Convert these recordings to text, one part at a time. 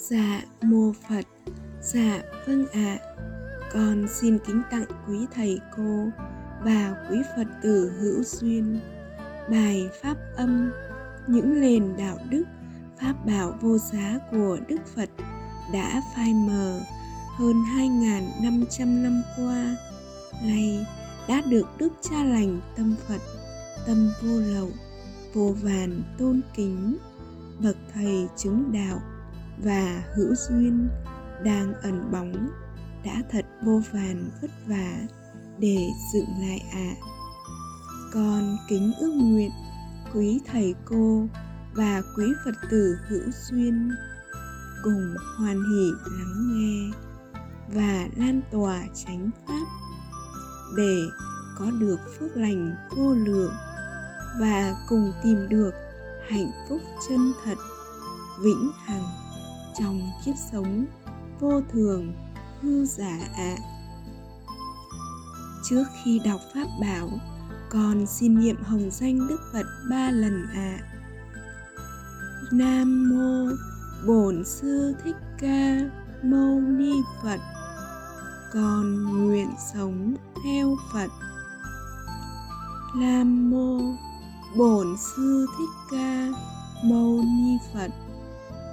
Dạ mô Phật Dạ vâng ạ à. Con xin kính tặng quý thầy cô và quý Phật tử hữu duyên Bài Pháp âm, Những nền đạo đức, Pháp bảo vô giá của Đức Phật đã phai mờ hơn 2.500 năm qua nay đã được Đức Cha Lành Tâm Phật, Tâm Vô Lậu, Vô Vàn tôn kính, bậc thầy chứng đạo và hữu duyên đang ẩn bóng đã thật vô vàn vất vả để dựng lại ạ à. con kính ước nguyện quý thầy cô và quý phật tử hữu duyên cùng hoan hỷ lắng nghe và lan tỏa chánh pháp để có được phước lành vô lượng và cùng tìm được hạnh phúc chân thật, vĩnh hằng trong kiếp sống vô thường, hư giả ạ à. trước khi đọc pháp bảo, con xin niệm hồng danh đức phật ba lần ạ à. nam mô bổn sư thích ca mâu ni phật con nguyện sống theo phật nam mô bổn sư thích ca mâu ni phật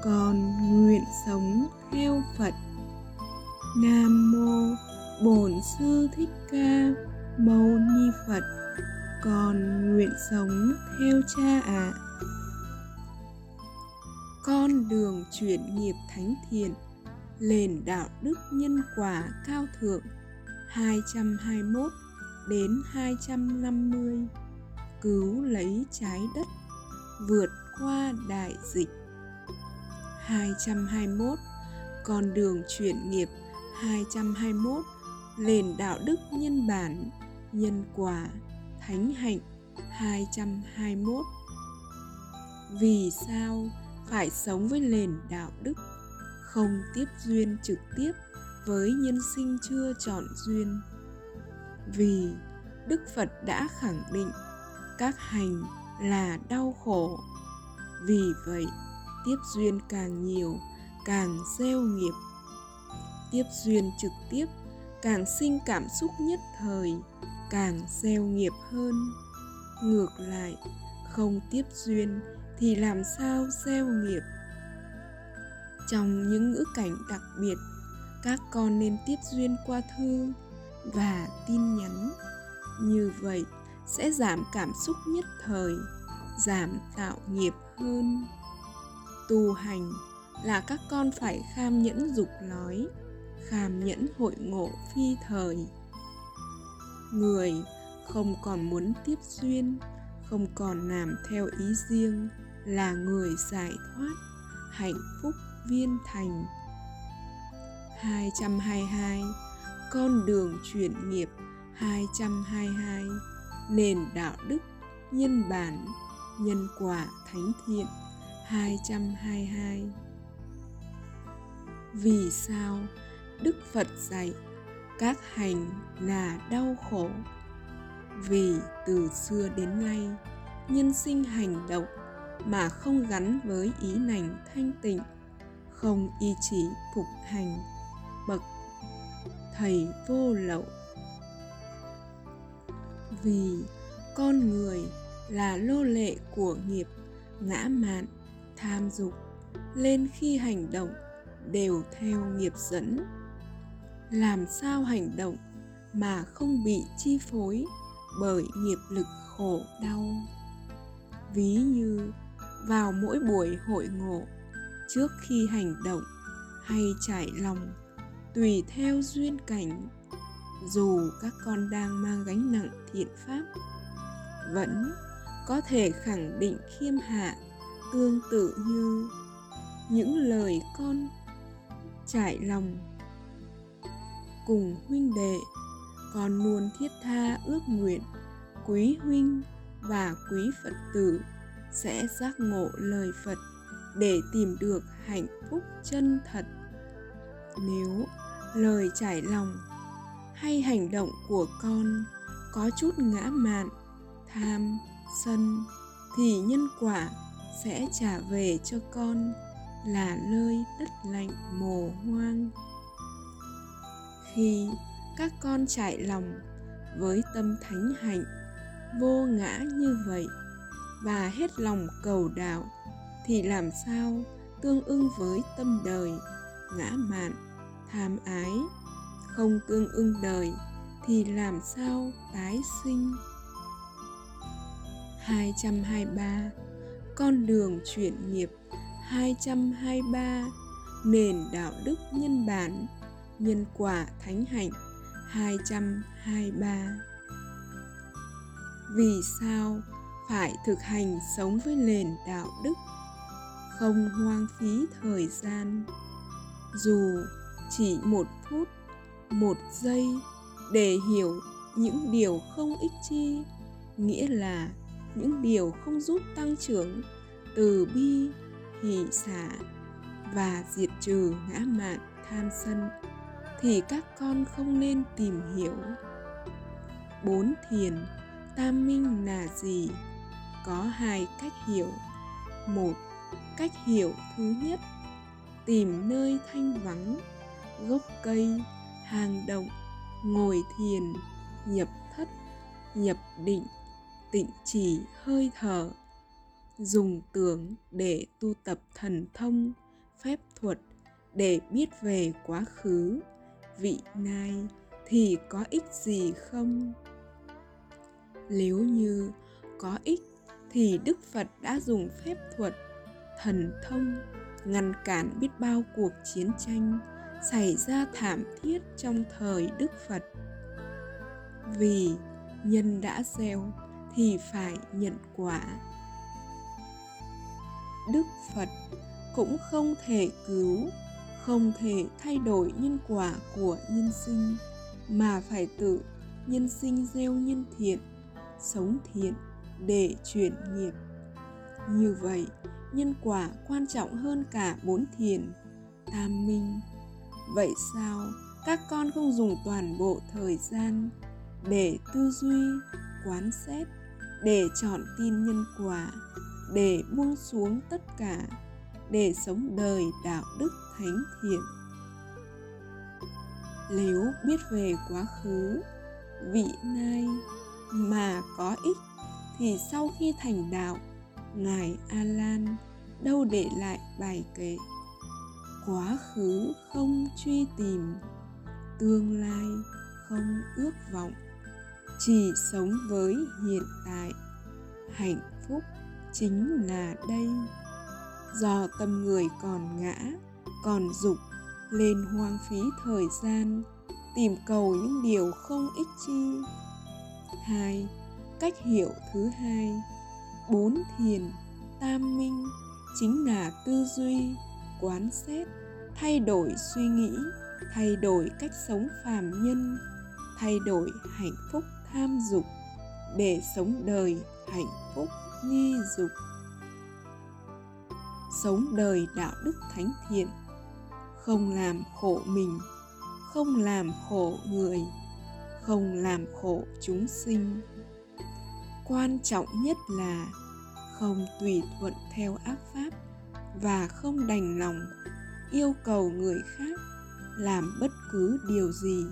con nguyện sống theo phật nam mô bổn sư thích ca mâu ni phật, con nguyện sống theo cha ạ à. con đường chuyển nghiệp thánh thiện, nền đạo đức nhân quả cao thượng 221 đến 250 cứu lấy trái đất, vượt qua đại dịch 221 Con đường chuyển nghiệp 221 Nền đạo đức nhân bản, Nhân quả, Thánh hạnh 221 Vì sao phải sống với nền đạo đức, Không tiếp duyên trực tiếp với nhân sinh chưa chọn duyên? Vì Đức Phật đã khẳng định các hành là đau khổ. Vì vậy tiếp duyên càng nhiều, càng gieo nghiệp. Tiếp duyên trực tiếp, càng sinh cảm xúc nhất thời, càng gieo nghiệp hơn. Ngược lại, không tiếp duyên thì làm sao gieo nghiệp? Trong những ngữ cảnh đặc biệt, các con nên tiếp duyên qua thư và tin nhắn. Như vậy, sẽ giảm cảm xúc nhất thời, giảm tạo nghiệp hơn tu hành là các con phải kham nhẫn dục nói, kham nhẫn hội ngộ phi thời. Người không còn muốn tiếp duyên, không còn làm theo ý riêng, là người giải thoát, hạnh phúc viên thành. 222 Con đường chuyển nghiệp 222 Nền đạo đức, Nhân bản, Nhân quả thánh thiện. 222 Vì sao Đức Phật dạy các hành là đau khổ? Vì từ xưa đến nay, nhân sinh hành động mà không gắn với ý nành thanh tịnh, không y chỉ phục hành, bậc thầy vô lậu. Vì con người là lô lệ của nghiệp ngã mạn tham dục lên khi hành động đều theo nghiệp dẫn. Làm sao hành động mà không bị chi phối bởi nghiệp lực khổ đau? Ví như, vào mỗi buổi hội ngộ, trước khi hành động hay trải lòng, tùy theo duyên cảnh, dù các con đang mang gánh nặng thiện pháp, vẫn có thể khẳng định khiêm hạ tương tự như những lời con trải lòng cùng huynh đệ con luôn thiết tha ước nguyện quý huynh và quý phật tử sẽ giác ngộ lời phật để tìm được hạnh phúc chân thật. Nếu lời trải lòng hay hành động của con có chút ngã mạn, tham, sân thì nhân quả sẽ trả về cho con là nơi đất lạnh mồ hoang. Khi các con trải lòng với tâm thánh hạnh, vô ngã như vậy và hết lòng cầu đạo, thì làm sao tương ưng với tâm đời, ngã mạn, tham ái? Không tương ưng đời thì làm sao tái sinh? 223 con đường chuyển nghiệp 223 Nền đạo đức nhân bản, Nhân quả thánh hạnh 223 Vì sao phải thực hành sống với nền đạo đức? Không hoang phí thời gian. Dù chỉ một phút, một giây để hiểu những điều không ích chi, nghĩa là những điều không giúp tăng trưởng từ bi, hỷ xả và diệt trừ ngã mạn tham sân, thì các con không nên tìm hiểu. Bốn thiền, tam minh là gì? Có hai cách hiểu. Một, cách hiểu thứ nhất, tìm nơi thanh vắng, gốc cây, hang động, ngồi thiền, nhập thất, nhập định tịnh chỉ hơi thở. Dùng tưởng để tu tập thần thông, phép thuật để biết về quá khứ, vị nay thì có ích gì không? Nếu như có ích thì đức phật đã dùng phép thuật, thần thông ngăn cản biết bao cuộc chiến tranh xảy ra thảm thiết trong thời đức phật. Vì nhân đã gieo thì phải nhận quả. Đức phật cũng không thể cứu, không thể thay đổi nhân quả của nhân sinh, mà phải tự nhân sinh gieo nhân thiện, sống thiện để chuyển nghiệp. Như vậy, nhân quả quan trọng hơn cả bốn thiền, tam minh. Vậy sao các con không dùng toàn bộ thời gian để tư duy, quán xét để chọn tin nhân quả, để buông xuống tất cả, để sống đời đạo đức thánh thiện. Nếu biết về quá khứ, vị nay mà có ích, thì sau khi thành đạo, ngài a lan đâu để lại bài kệ. Quá khứ không truy tìm, tương lai không ước vọng chỉ sống với hiện tại. Hạnh phúc chính là đây. Do tâm người còn ngã, còn dục lên hoang phí thời gian, tìm cầu những điều không ích chi. Hai, cách hiểu thứ hai. Bốn thiền, tam minh chính là tư duy, quán xét, thay đổi suy nghĩ, thay đổi cách sống phàm nhân, thay đổi hạnh phúc tham dục để sống đời hạnh phúc nghi dục. Sống đời đạo đức thánh thiện, không làm khổ mình, không làm khổ người, không làm khổ chúng sinh. Quan trọng nhất là không tùy thuận theo ác pháp và không đành lòng yêu cầu người khác làm bất cứ điều gì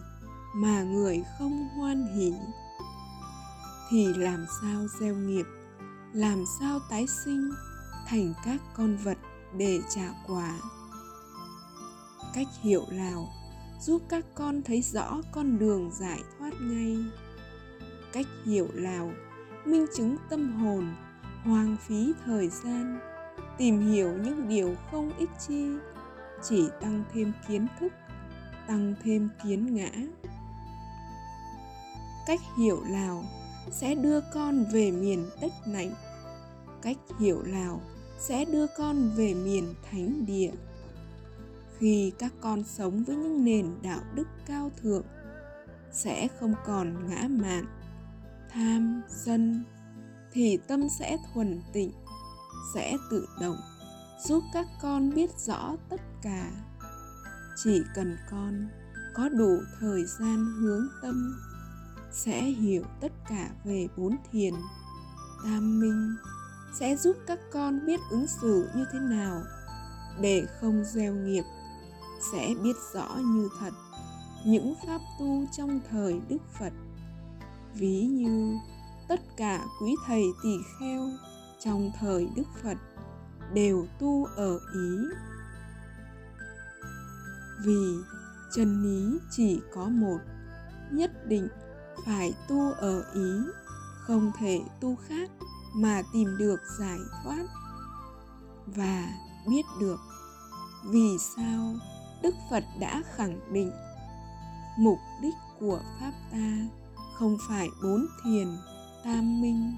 mà người không hoan hỉ thì làm sao gieo nghiệp, làm sao tái sinh, thành các con vật để trả quả? Cách hiểu nào giúp các con thấy rõ con đường giải thoát ngay. Cách hiểu nào minh chứng tâm hồn, hoang phí thời gian, tìm hiểu những điều không ích chi. Chỉ tăng thêm kiến thức, tăng thêm kiến ngã. Cách hiểu lào sẽ đưa con về miền đất lạnh cách hiểu lào sẽ đưa con về miền thánh địa. Khi các con sống với những nền đạo đức cao thượng, sẽ không còn ngã mạn, tham, sân, thì tâm sẽ thuần tịnh, sẽ tự động, giúp các con biết rõ tất cả. Chỉ cần con có đủ thời gian hướng tâm sẽ hiểu tất cả về bốn thiền. Tam minh sẽ giúp các con biết ứng xử như thế nào để không gieo nghiệp, sẽ biết rõ như thật những pháp tu trong thời đức phật. Ví như tất cả quý thầy tỳ kheo trong thời đức phật đều tu ở ý. Vì chân lý chỉ có một, nhất định phải tu ở ý, không thể tu khác mà tìm được giải thoát và biết được vì sao đức phật đã khẳng định mục đích của pháp ta không phải bốn thiền tam minh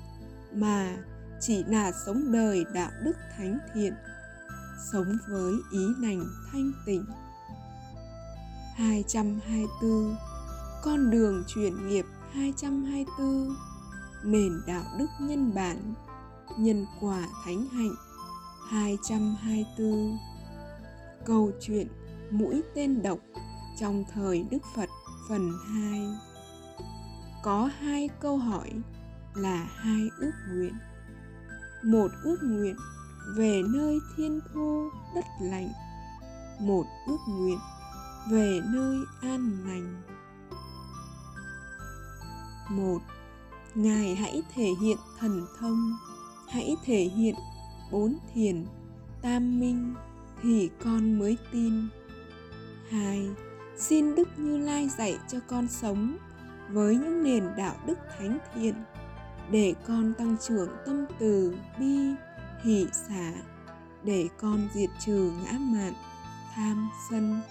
mà chỉ là sống đời đạo đức thánh thiện, sống với ý lành thanh tịnh. 224 con đường chuyển nghiệp 224 Nền đạo đức nhân bản, Nhân quả thánh hạnh 224 Câu chuyện Mũi tên độc trong thời Đức Phật phần 2 Có hai câu hỏi là hai ước nguyện. Một ước nguyện về nơi thiên thu đất lạnh Một ước nguyện về nơi an lành một, ngài hãy thể hiện thần thông, hãy thể hiện bốn thiền, tam minh thì con mới tin. Hai, xin đức như lai dạy cho con sống với những nền đạo đức thánh thiện, để con tăng trưởng tâm từ, bi, hỷ xả, để con diệt trừ ngã mạn, tham sân,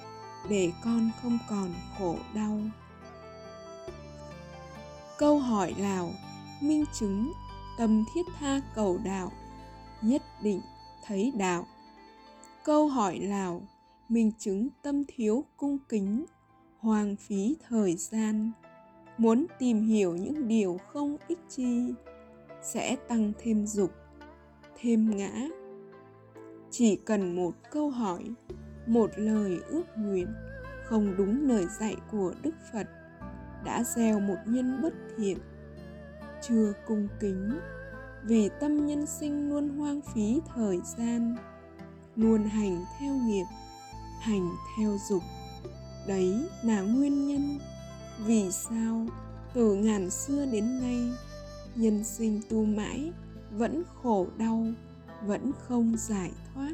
để con không còn khổ đau câu hỏi nào minh chứng tâm thiết tha cầu đạo, nhất định thấy đạo. Câu hỏi nào minh chứng tâm thiếu cung kính, hoang phí thời gian. Muốn tìm hiểu những điều không ích chi, sẽ tăng thêm dục, thêm ngã. Chỉ cần một câu hỏi, một lời ước nguyện, không đúng lời dạy của đức phật đã gieo một nhân bất thiện, chưa cung kính vì tâm nhân sinh luôn hoang phí thời gian, luôn hành theo nghiệp, hành theo dục. Đấy là nguyên nhân vì sao từ ngàn xưa đến nay, nhân sinh tu mãi vẫn khổ đau, vẫn không giải thoát.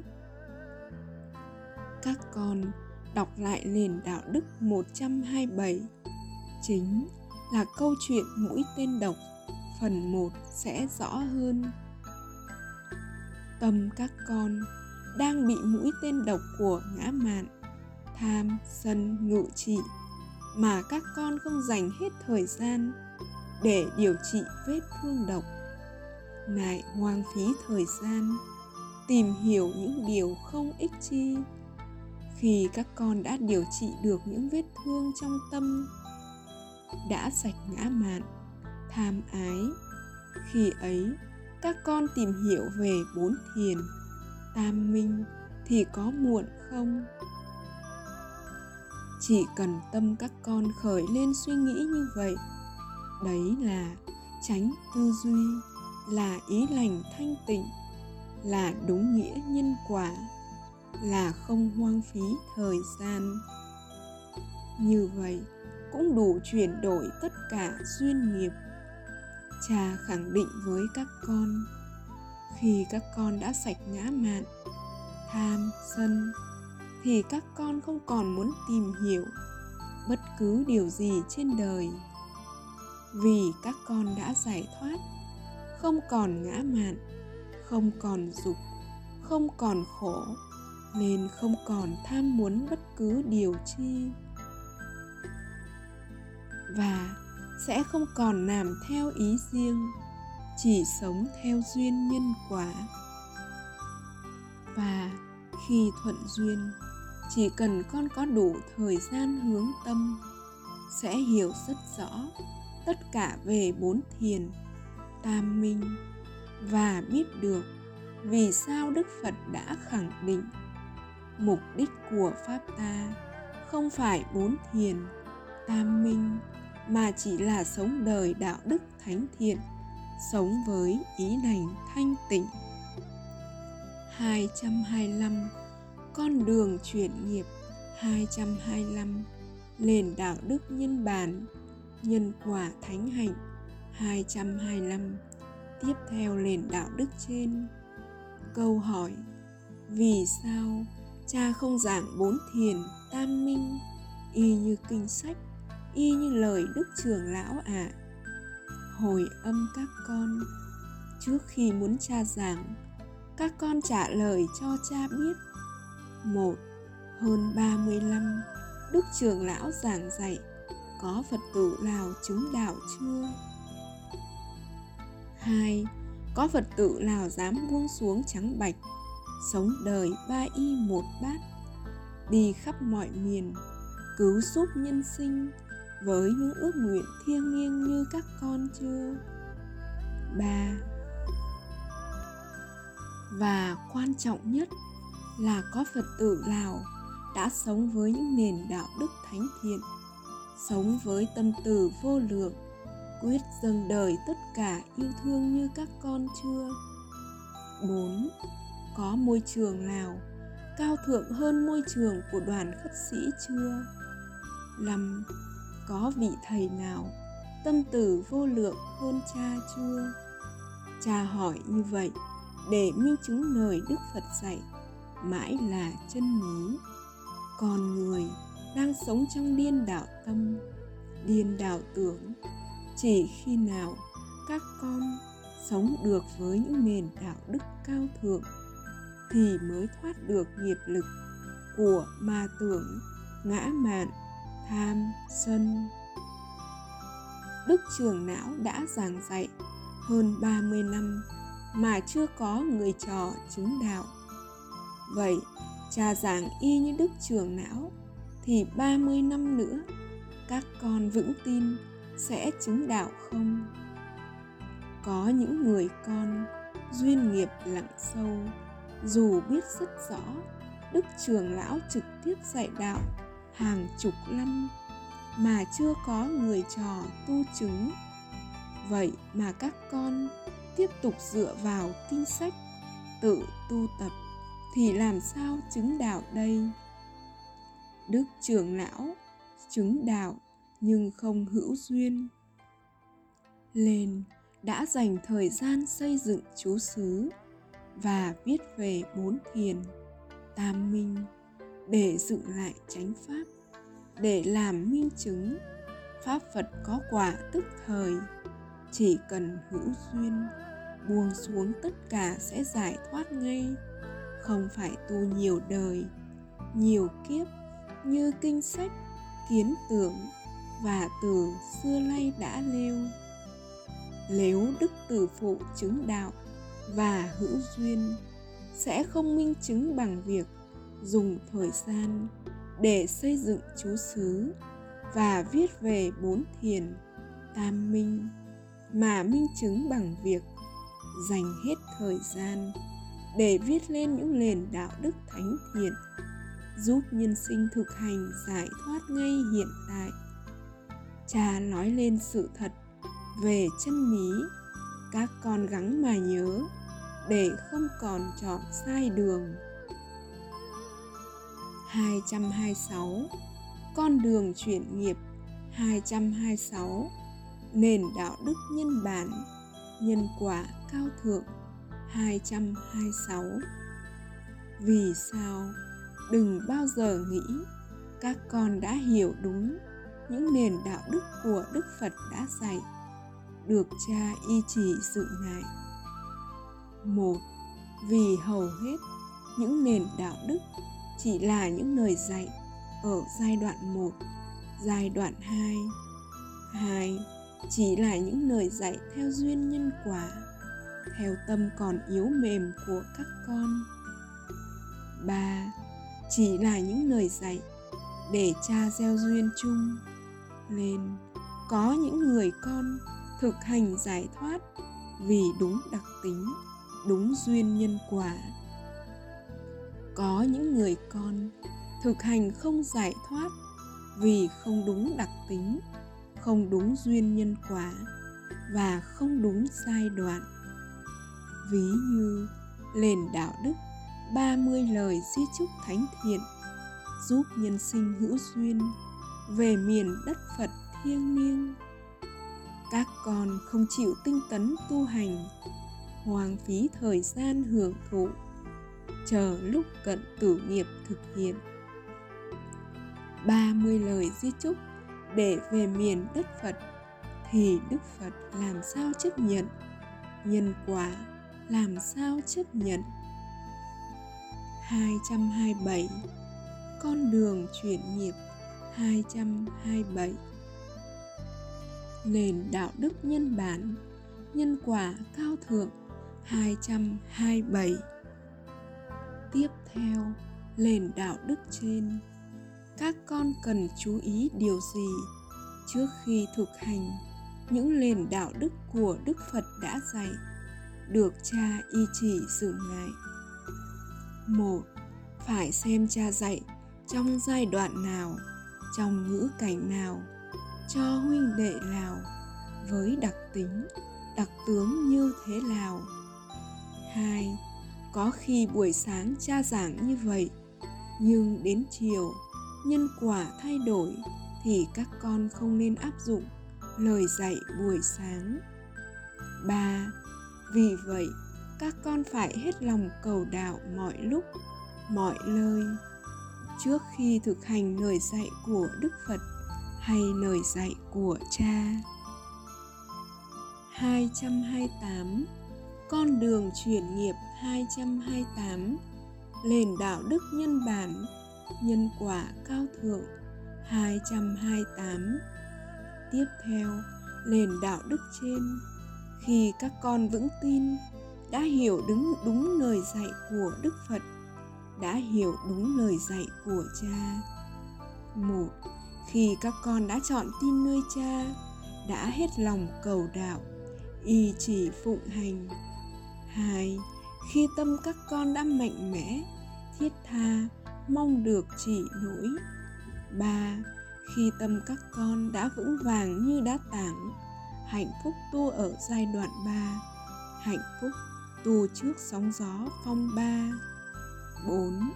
Các con đọc lại nền đạo đức 127 chính là câu chuyện mũi tên độc phần 1 sẽ rõ hơn. Tâm các con đang bị mũi tên độc của ngã mạn, tham, sân, ngự trị mà các con không dành hết thời gian để điều trị vết thương độc. Lại hoang phí thời gian tìm hiểu những điều không ích chi khi các con đã điều trị được những vết thương trong tâm đã sạch ngã mạn. Tham ái. Khi ấy, các con tìm hiểu về bốn thiền. Tam minh thì có muộn không? Chỉ cần tâm các con khởi lên suy nghĩ như vậy, đấy là tránh tư duy, là ý lành thanh tịnh, là đúng nghĩa nhân quả, là không hoang phí thời gian. Như vậy cũng đủ chuyển đổi tất cả duyên nghiệp. Cha khẳng định với các con, khi các con đã sạch ngã mạn, tham sân, thì các con không còn muốn tìm hiểu bất cứ điều gì trên đời. Vì các con đã giải thoát, không còn ngã mạn, không còn dục, không còn khổ, nên không còn tham muốn bất cứ điều chi và sẽ không còn làm theo ý riêng, chỉ sống theo duyên nhân quả. Và khi thuận duyên, chỉ cần con có đủ thời gian hướng tâm, sẽ hiểu rất rõ tất cả về bốn thiền, tam minh và biết được vì sao đức phật đã khẳng định mục đích của pháp ta không phải bốn thiền, tam minh mà chỉ là sống đời đạo đức thánh thiện, sống với ý lành thanh tịnh. 225 con đường chuyển nghiệp. 225 nền đạo đức nhân bản, nhân quả thánh hạnh. 225 tiếp theo nền đạo đức trên. Câu hỏi, vì sao cha không giảng bốn thiền tam minh? Y như kinh sách y như lời đức trưởng lão ạ à. hồi âm các con trước khi muốn cha giảng các con trả lời cho cha biết một hơn 35 Đức trưởng lão giảng dạy có Phật tử nào chứng đạo chưa? hai Có Phật tử nào dám buông xuống trắng bạch, sống đời ba y một bát, đi khắp mọi miền, cứu giúp nhân sinh với những ước nguyện thiêng liêng như các con chưa? ba Và quan trọng nhất là có Phật tử nào đã sống với những nền đạo đức thánh thiện, sống với tâm từ vô lượng, quyết dâng đời tất cả yêu thương như các con chưa 4. Có môi trường nào cao thượng hơn môi trường của đoàn khất sĩ chưa? 5. Có vị thầy nào tâm từ vô lượng hơn cha chưa? Cha hỏi như vậy để minh chứng lời Đức Phật dạy mãi là chân lý con người đang sống trong điên đạo tâm, điên đạo tưởng, chỉ khi nào các con sống được với những nền đạo đức cao thượng thì mới thoát được nghiệp lực của ma tưởng ngã mạn tham sân đức trường não đã giảng dạy hơn 30 năm mà chưa có người trò chứng đạo vậy, cha giảng y như đức trường não thì 30 năm nữa, các con vững tin sẽ chứng đạo không? Có những người con duyên nghiệp lặng sâu, dù biết rất rõ, đức trường lão trực tiếp dạy đạo hàng chục năm mà chưa có người trò tu chứng. Vậy mà các con tiếp tục dựa vào kinh sách tự tu tập thì làm sao chứng đạo đây? Đức trưởng lão chứng đạo nhưng không hữu duyên. Lên đã dành thời gian xây dựng chú xứ và viết về bốn thiền, tam minh để dựng lại chánh pháp, để làm minh chứng. Pháp phật có quả tức thời, chỉ cần hữu duyên, buông xuống tất cả sẽ giải thoát ngay. Không phải tu nhiều đời, nhiều kiếp, như kinh sách, kiến tưởng và từ xưa nay đã nêu. Nếu đức tử phụ chứng đạo và hữu duyên, sẽ không minh chứng bằng việc dùng thời gian để xây dựng chú xứ và viết về bốn thiền, tam minh mà minh chứng bằng việc dành hết thời gian để viết lên những nền đạo đức thánh thiện, giúp nhân sinh thực hành giải thoát ngay hiện tại. Cha nói lên sự thật về chân lý, các con gắng mà nhớ để không còn chọn sai đường. 226 Con đường chuyển nghiệp 226 Nền đạo đức nhân bản Nhân quả cao thượng 226 Vì sao? Đừng bao giờ nghĩ các con đã hiểu đúng những nền đạo đức của Đức Phật đã dạy. Được cha y chỉ dựng lại. Một, vì hầu hết những nền đạo đức chỉ là những lời dạy ở giai đoạn 1, giai đoạn 2. 2. Chỉ là những lời dạy theo duyên nhân quả theo tâm còn yếu mềm của các con ba chỉ là những lời dạy để cha gieo duyên chung lên có những người con thực hành giải thoát vì đúng đặc tính đúng duyên nhân quả có những người con thực hành không giải thoát vì không đúng đặc tính không đúng duyên nhân quả và không đúng giai đoạn ví như nền đạo đức 30 lời di chúc thánh thiện giúp nhân sinh hữu duyên về miền đất Phật thiêng liêng. Các con không chịu tinh tấn tu hành, hoang phí thời gian hưởng thụ, chờ lúc cận tử nghiệp thực hiện. 30 lời di chúc để về miền đất Phật thì Đức Phật làm sao chấp nhận, nhân quả làm sao chấp nhận. 227 Con đường chuyển nghiệp 227 Nền đạo đức nhân bản Nhân quả cao thượng 227 Tiếp theo, nền đạo đức trên Các con cần chú ý điều gì trước khi thực hành những nền đạo đức của Đức Phật đã dạy được cha y chỉ dừng lại. Một, phải xem cha dạy trong giai đoạn nào, trong ngữ cảnh nào, cho huynh đệ nào, với đặc tính, đặc tướng như thế nào. Hai, có khi buổi sáng cha giảng như vậy, nhưng đến chiều nhân quả thay đổi thì các con không nên áp dụng lời dạy buổi sáng. ba Vì vậy, các con phải hết lòng cầu đạo mọi lúc, mọi nơi. Trước khi thực hành lời dạy của Đức Phật hay lời dạy của cha. 228 Con đường chuyển nghiệp 228 Nền đạo đức nhân bản Nhân quả cao thượng 228 Tiếp theo, nền đạo đức trên khi các con vững tin đã hiểu đúng đúng lời dạy của Đức Phật, đã hiểu đúng lời dạy của cha. Một, khi các con đã chọn tin nơi cha, đã hết lòng cầu đạo, y chỉ phụng hành. Hai, khi tâm các con đã mạnh mẽ, thiết tha, mong được chỉ nổi. Ba, khi tâm các con đã vững vàng như đá tảng hạnh phúc tu ở giai đoạn 3 hạnh phúc tu trước sóng gió phong ba 4.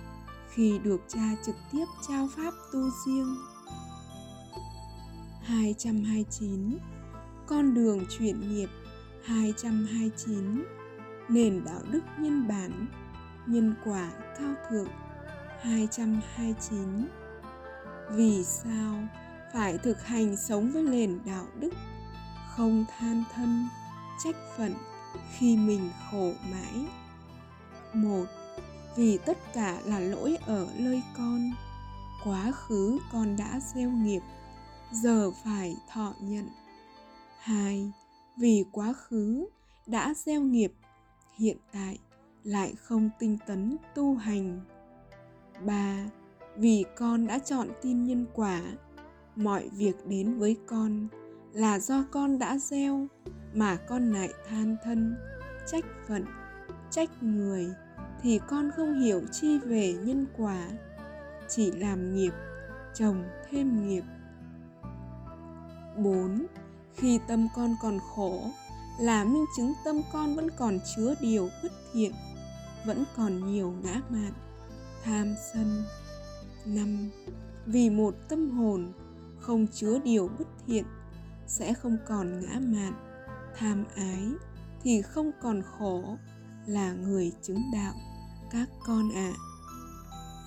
Khi được cha trực tiếp trao pháp tu riêng 229 Con đường chuyển nghiệp 229 Nền đạo đức nhân bản, Nhân quả cao thượng. 229 vì sao phải thực hành sống với nền đạo đức? Không than thân, trách phận khi mình khổ mãi. Một, vì tất cả là lỗi ở nơi con. Quá khứ con đã gieo nghiệp, giờ phải thọ nhận. Hai, vì quá khứ đã gieo nghiệp hiện tại lại không tinh tấn tu hành ba, vì con đã chọn tin nhân quả, mọi việc đến với con là do con đã gieo mà con lại than thân, trách phận, trách người thì con không hiểu chi về nhân quả, chỉ làm nghiệp chồng thêm nghiệp 4. Khi tâm con còn khổ là minh chứng tâm con vẫn còn chứa điều bất thiện, vẫn còn nhiều ngã mạn, tham sân, năm. Vì một tâm hồn không chứa điều bất thiện sẽ không còn ngã mạn tham ái thì không còn khổ là người chứng đạo các con ạ. À.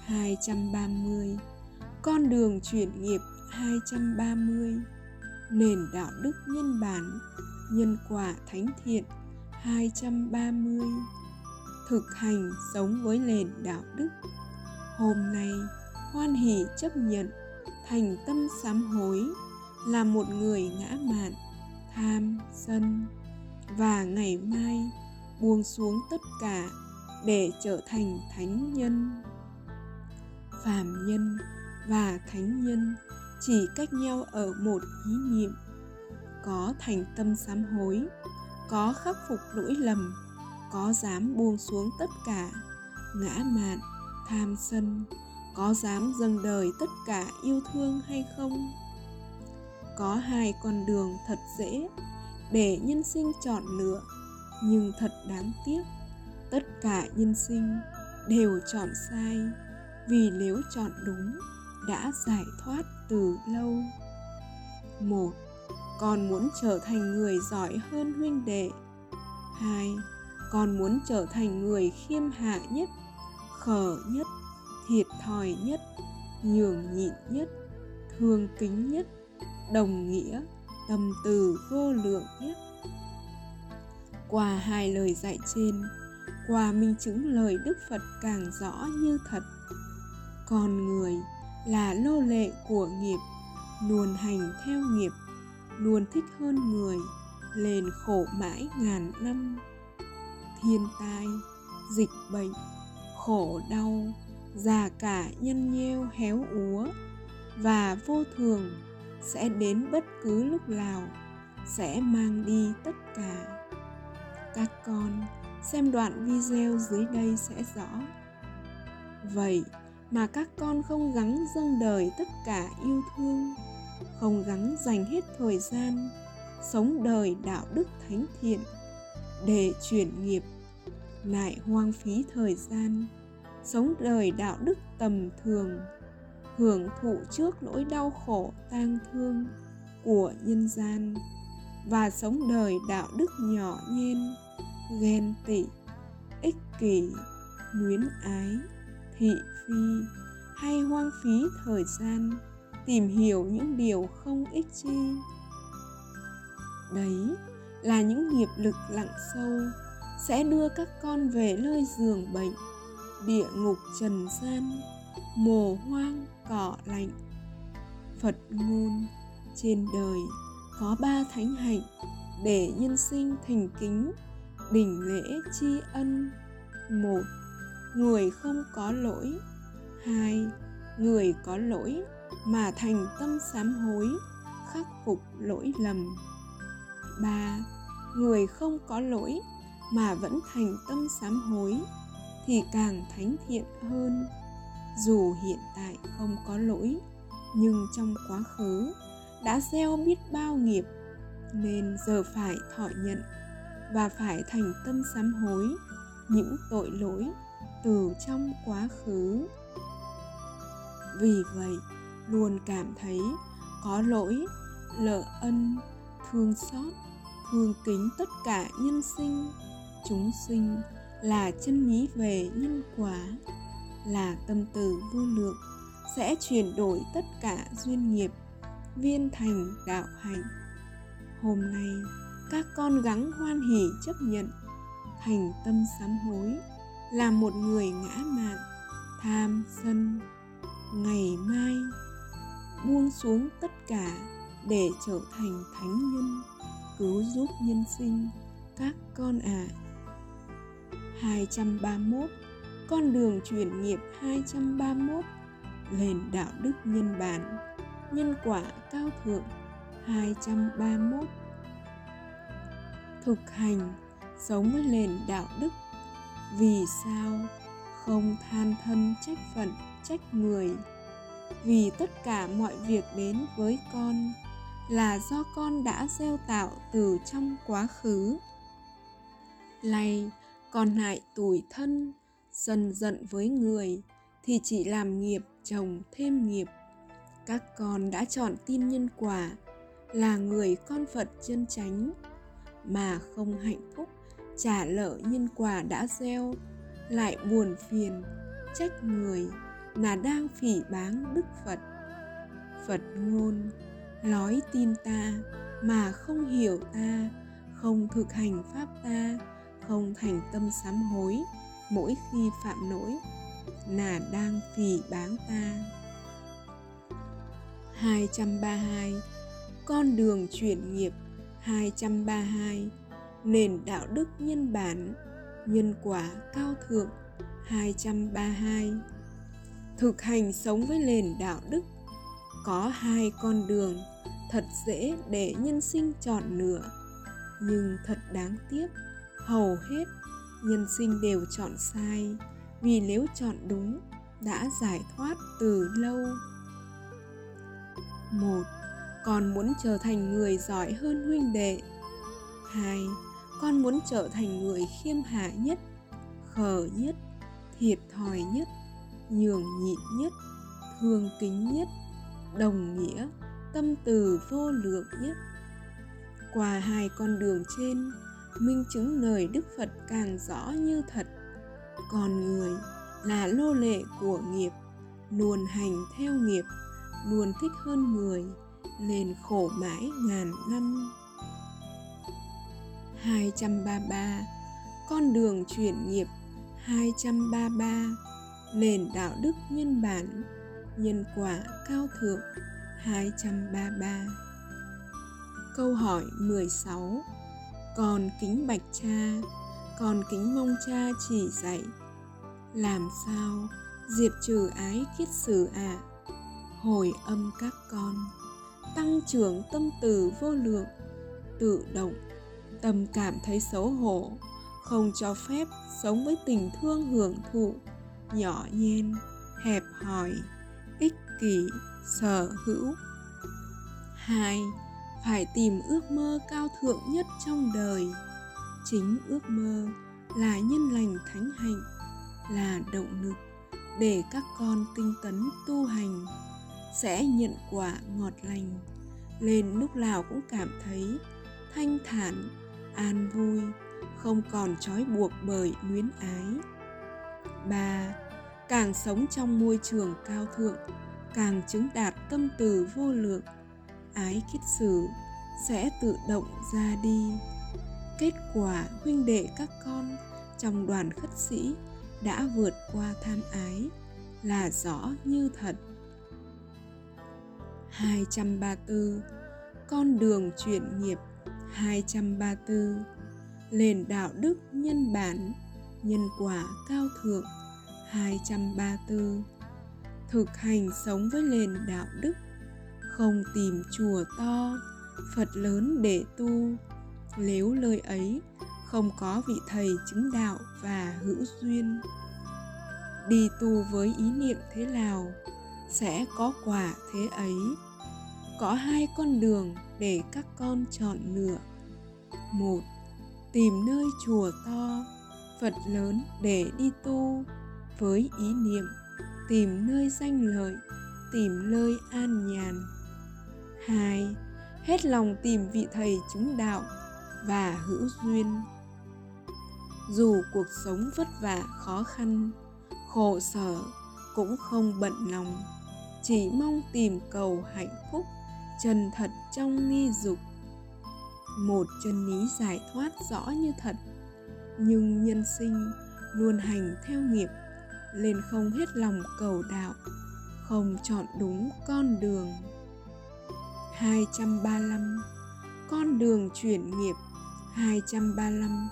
230 Con đường chuyển nghiệp 230 Nền đạo đức nhân bản Nhân quả thánh thiện 230 Thực hành sống với nền đạo đức. Hôm nay, hoan hỷ chấp nhận, thành tâm sám hối, là một người ngã mạn, tham sân. Và ngày mai, buông xuống tất cả để trở thành thánh nhân. Phàm nhân và thánh nhân chỉ cách nhau ở một ý niệm có thành tâm sám hối, có khắc phục lỗi lầm, có dám buông xuống tất cả, ngã mạn, tham sân, có dám dâng đời tất cả yêu thương hay không? Có hai con đường thật dễ để nhân sinh chọn lựa, nhưng thật đáng tiếc, tất cả nhân sinh đều chọn sai, vì nếu chọn đúng, đã giải thoát từ lâu. Một con muốn trở thành người giỏi hơn huynh đệ. Hai, con muốn trở thành người khiêm hạ nhất, khờ nhất, thiệt thòi nhất, nhường nhịn nhất, thương kính nhất, đồng nghĩa, tâm từ vô lượng nhất. Qua hai lời dạy trên, qua minh chứng lời đức phật càng rõ như thật. Con người là nô lệ của nghiệp, luôn hành theo nghiệp luôn thích hơn người lên khổ mãi ngàn năm. Thiên tai, dịch bệnh, khổ đau, già cả nhân nheo héo úa và vô thường sẽ đến bất cứ lúc nào, sẽ mang đi tất cả. Các con xem đoạn video dưới đây sẽ rõ. Vậy mà các con không gắng dâng đời tất cả yêu thương không gắng dành hết thời gian sống đời đạo đức thánh thiện để chuyển nghiệp lại hoang phí thời gian, sống đời đạo đức tầm thường, hưởng thụ trước nỗi đau khổ tang thương của nhân gian và sống đời đạo đức nhỏ nhen, ghen tị, ích kỷ, luyến ái, thị phi hay hoang phí thời gian tìm hiểu những điều không ích chi. Đấy là những nghiệp lực lặng sâu sẽ đưa các con về nơi giường bệnh, địa ngục trần gian, mồ hoang, cỏ lạnh. Phật ngôn, trên đời có ba thánh hạnh để nhân sinh thành kính, đỉnh lễ tri ân. Một, người không có lỗi. Hai, người có lỗi mà thành tâm sám hối, khắc phục lỗi lầm. Ba, người không có lỗi mà vẫn thành tâm sám hối thì càng thánh thiện hơn. Dù hiện tại không có lỗi, nhưng trong quá khứ đã gieo biết bao nghiệp, nên giờ phải thọ nhận và phải thành tâm sám hối những tội lỗi từ trong quá khứ. Vì vậy luôn cảm thấy có lỗi lỡ ân, thương xót, thương kính tất cả nhân sinh. Chúng sinh là chân lý về nhân quả, là tâm từ vô lượng, sẽ chuyển đổi tất cả duyên nghiệp, viên thành đạo hạnh. Hôm nay, các con gắng hoan hỉ chấp nhận, thành tâm sám hối, là một người ngã mạn, tham sân, ngày mai buông xuống tất cả để trở thành thánh nhân, cứu giúp nhân sinh, các con ạ à. 231 Con đường chuyển nghiệp 231 Nền đạo đức nhân bản, Nhân quả cao thượng 231 Thực hành Sống với nền đạo đức, Vì sao không than thân trách phận trách người vì tất cả mọi việc đến với con, là do con đã gieo tạo từ trong quá khứ. Lay còn lại tủi thân, dần giận với người, thì chỉ làm nghiệp chồng thêm nghiệp. Các con đã chọn tin nhân quả, là người con phật chân chánh, mà không hạnh phúc, trả lỡ nhân quả đã gieo, lại buồn phiền, trách người là đang phỉ báng đức phật. Phật ngôn, lói tin ta mà không hiểu ta, không thực hành pháp ta, không thành tâm sám hối mỗi khi phạm lỗi là đang phỉ báng ta. 232 Con đường chuyển nghiệp. 232 Nền đạo đức nhân bản, Nhân quả cao thượng. 232 Thực hành sống với nền đạo đức. Có hai con đường, Thật dễ để nhân sinh chọn lựa, Nhưng thật đáng tiếc, hầu hết nhân sinh đều chọn sai, vì nếu chọn đúng, đã giải thoát từ lâu. Một, con muốn trở thành người giỏi hơn huynh đệ. Hai, con muốn trở thành người khiêm hạ nhất, khờ nhất, thiệt thòi nhất nhường nhịn nhất, thương kính nhất, đồng nghĩa, tâm từ vô lượng nhất. Qua hai con đường trên, minh chứng lời đức phật càng rõ như thật. Con người là lô lệ của nghiệp, luôn hành theo nghiệp, luôn thích hơn người nên khổ mãi ngàn năm. 233 Con đường chuyển nghiệp. 233 Nền đạo đức nhân bản, Nhân quả cao thượng 233 Câu hỏi 16 còn kính bạch cha, còn kính mong cha chỉ dạy, Làm sao diệt trừ ái kiết sử ạ? À? Hồi âm các con, Tăng trưởng tâm từ vô lượng, Tự động, Tâm cảm thấy xấu hổ, Không cho phép sống với tình thương hưởng thụ. Nhỏ nhen, hẹp hòi, ích kỷ, sở hữu. Hai phải tìm ước mơ cao thượng nhất trong đời. Chính ước mơ là nhân lành thánh hạnh là động lực để các con tinh tấn tu hành. Sẽ nhận quả ngọt lành lên lúc nào cũng cảm thấy thanh thản an vui không còn trói buộc bởi luyến ái ba càng sống trong môi trường cao thượng, càng chứng đạt tâm từ vô lượng, ái kiết sử sẽ tự động ra đi. Kết quả huynh đệ các con trong đoàn khất sĩ đã vượt qua tham ái là rõ như thật. 234 Con đường chuyển nghiệp 234 Nền đạo đức nhân bản, Nhân quả cao thượng. 234 Thực hành sống với nền đạo đức, Không tìm chùa to, Phật lớn để tu. Nếu lời ấy không có vị thầy chứng đạo và hữu duyên, đi tu với ý niệm thế nào sẽ có quả thế ấy. Có hai con đường để các con chọn lựa. Một, tìm nơi chùa to, phật lớn để đi tu với ý niệm, tìm nơi danh lợi, tìm nơi an nhàn. Hai, hết lòng tìm vị thầy chứng đạo và hữu duyên. Dù cuộc sống vất vả, khó khăn, khổ sở cũng không bận lòng, chỉ mong tìm cầu hạnh phúc chân thật trong nghi dục. Một chân lý giải thoát rõ như thật, nhưng nhân sinh luôn hành theo nghiệp nên không hết lòng cầu đạo, không chọn đúng con đường. 235 Con đường chuyển nghiệp. 235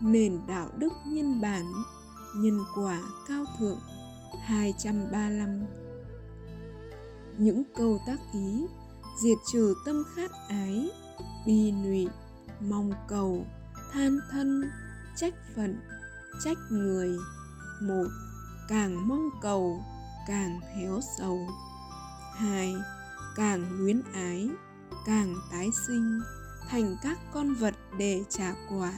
Nền đạo đức nhân bản, Nhân quả cao thượng. 235 Những câu tác ý diệt trừ tâm khát ái, bi nụy, mong cầu, than thân, trách phận, trách người. Một càng mong cầu, càng héo sầu. Hai, càng luyến ái, càng tái sinh, thành các con vật để trả quả.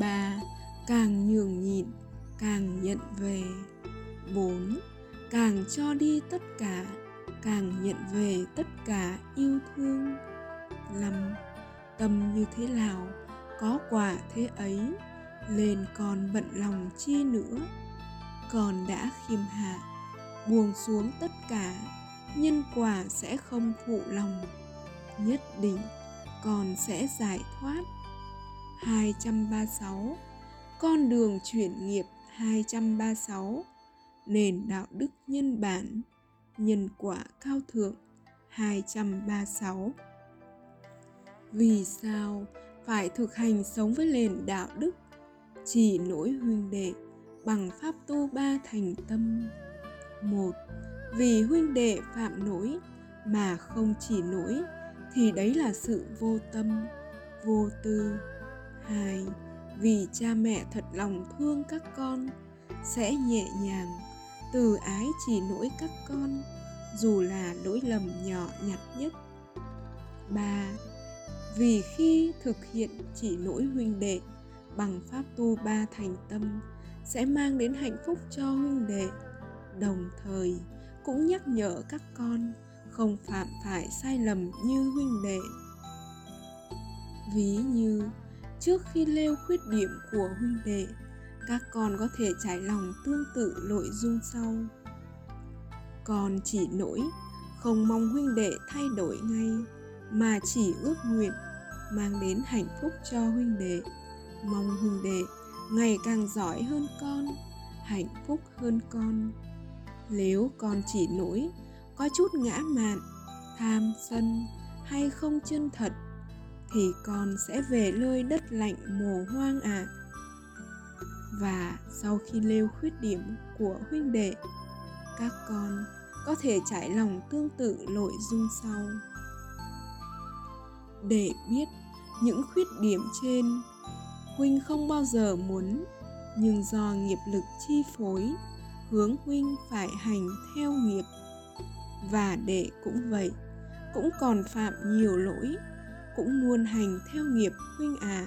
Ba, càng nhường nhịn, càng nhận về. Bốn, càng cho đi tất cả, càng nhận về tất cả yêu thương. Năm, tâm như thế nào, có quả thế ấy? Lên còn bận lòng chi nữa. Còn đã khiêm hạ, buông xuống tất cả, nhân quả sẽ không phụ lòng. Nhất định còn sẽ giải thoát. 236 Con đường chuyển nghiệp 236 Nền đạo đức nhân bản, Nhân quả cao thượng 236 Vì sao phải thực hành sống với nền đạo đức? Chỉ lỗi huynh đệ bằng pháp tu ba thành tâm. Một Vì huynh đệ phạm lỗi mà không chỉ lỗi thì đấy là sự vô tâm, vô tư. Hai Vì cha mẹ thật lòng thương các con sẽ nhẹ nhàng từ ái chỉ lỗi các con dù là lỗi lầm nhỏ nhặt nhất. Ba Vì khi thực hiện chỉ lỗi huynh đệ bằng pháp tu ba thành tâm, sẽ mang đến hạnh phúc cho huynh đệ. Đồng thời, cũng nhắc nhở các con không phạm phải sai lầm như huynh đệ. Ví như, trước khi lêu khuyết điểm của huynh đệ, các con có thể trải lòng tương tự nội dung sau. Con chỉ nỗi không mong huynh đệ thay đổi ngay, mà chỉ ước nguyện mang đến hạnh phúc cho huynh đệ mong huynh đệ ngày càng giỏi hơn con, hạnh phúc hơn con nếu con chỉ nỗi có chút ngã mạn, tham sân hay không chân thật, thì con sẽ về nơi đất lạnh mồ hoang ạ à. và sau khi lêu khuyết điểm của huynh đệ, các con có thể trải lòng tương tự nội dung sau để biết những khuyết điểm trên huynh không bao giờ muốn, nhưng do nghiệp lực chi phối, hướng huynh phải hành theo nghiệp. Và đệ cũng vậy, cũng còn phạm nhiều lỗi, cũng luôn hành theo nghiệp huynh à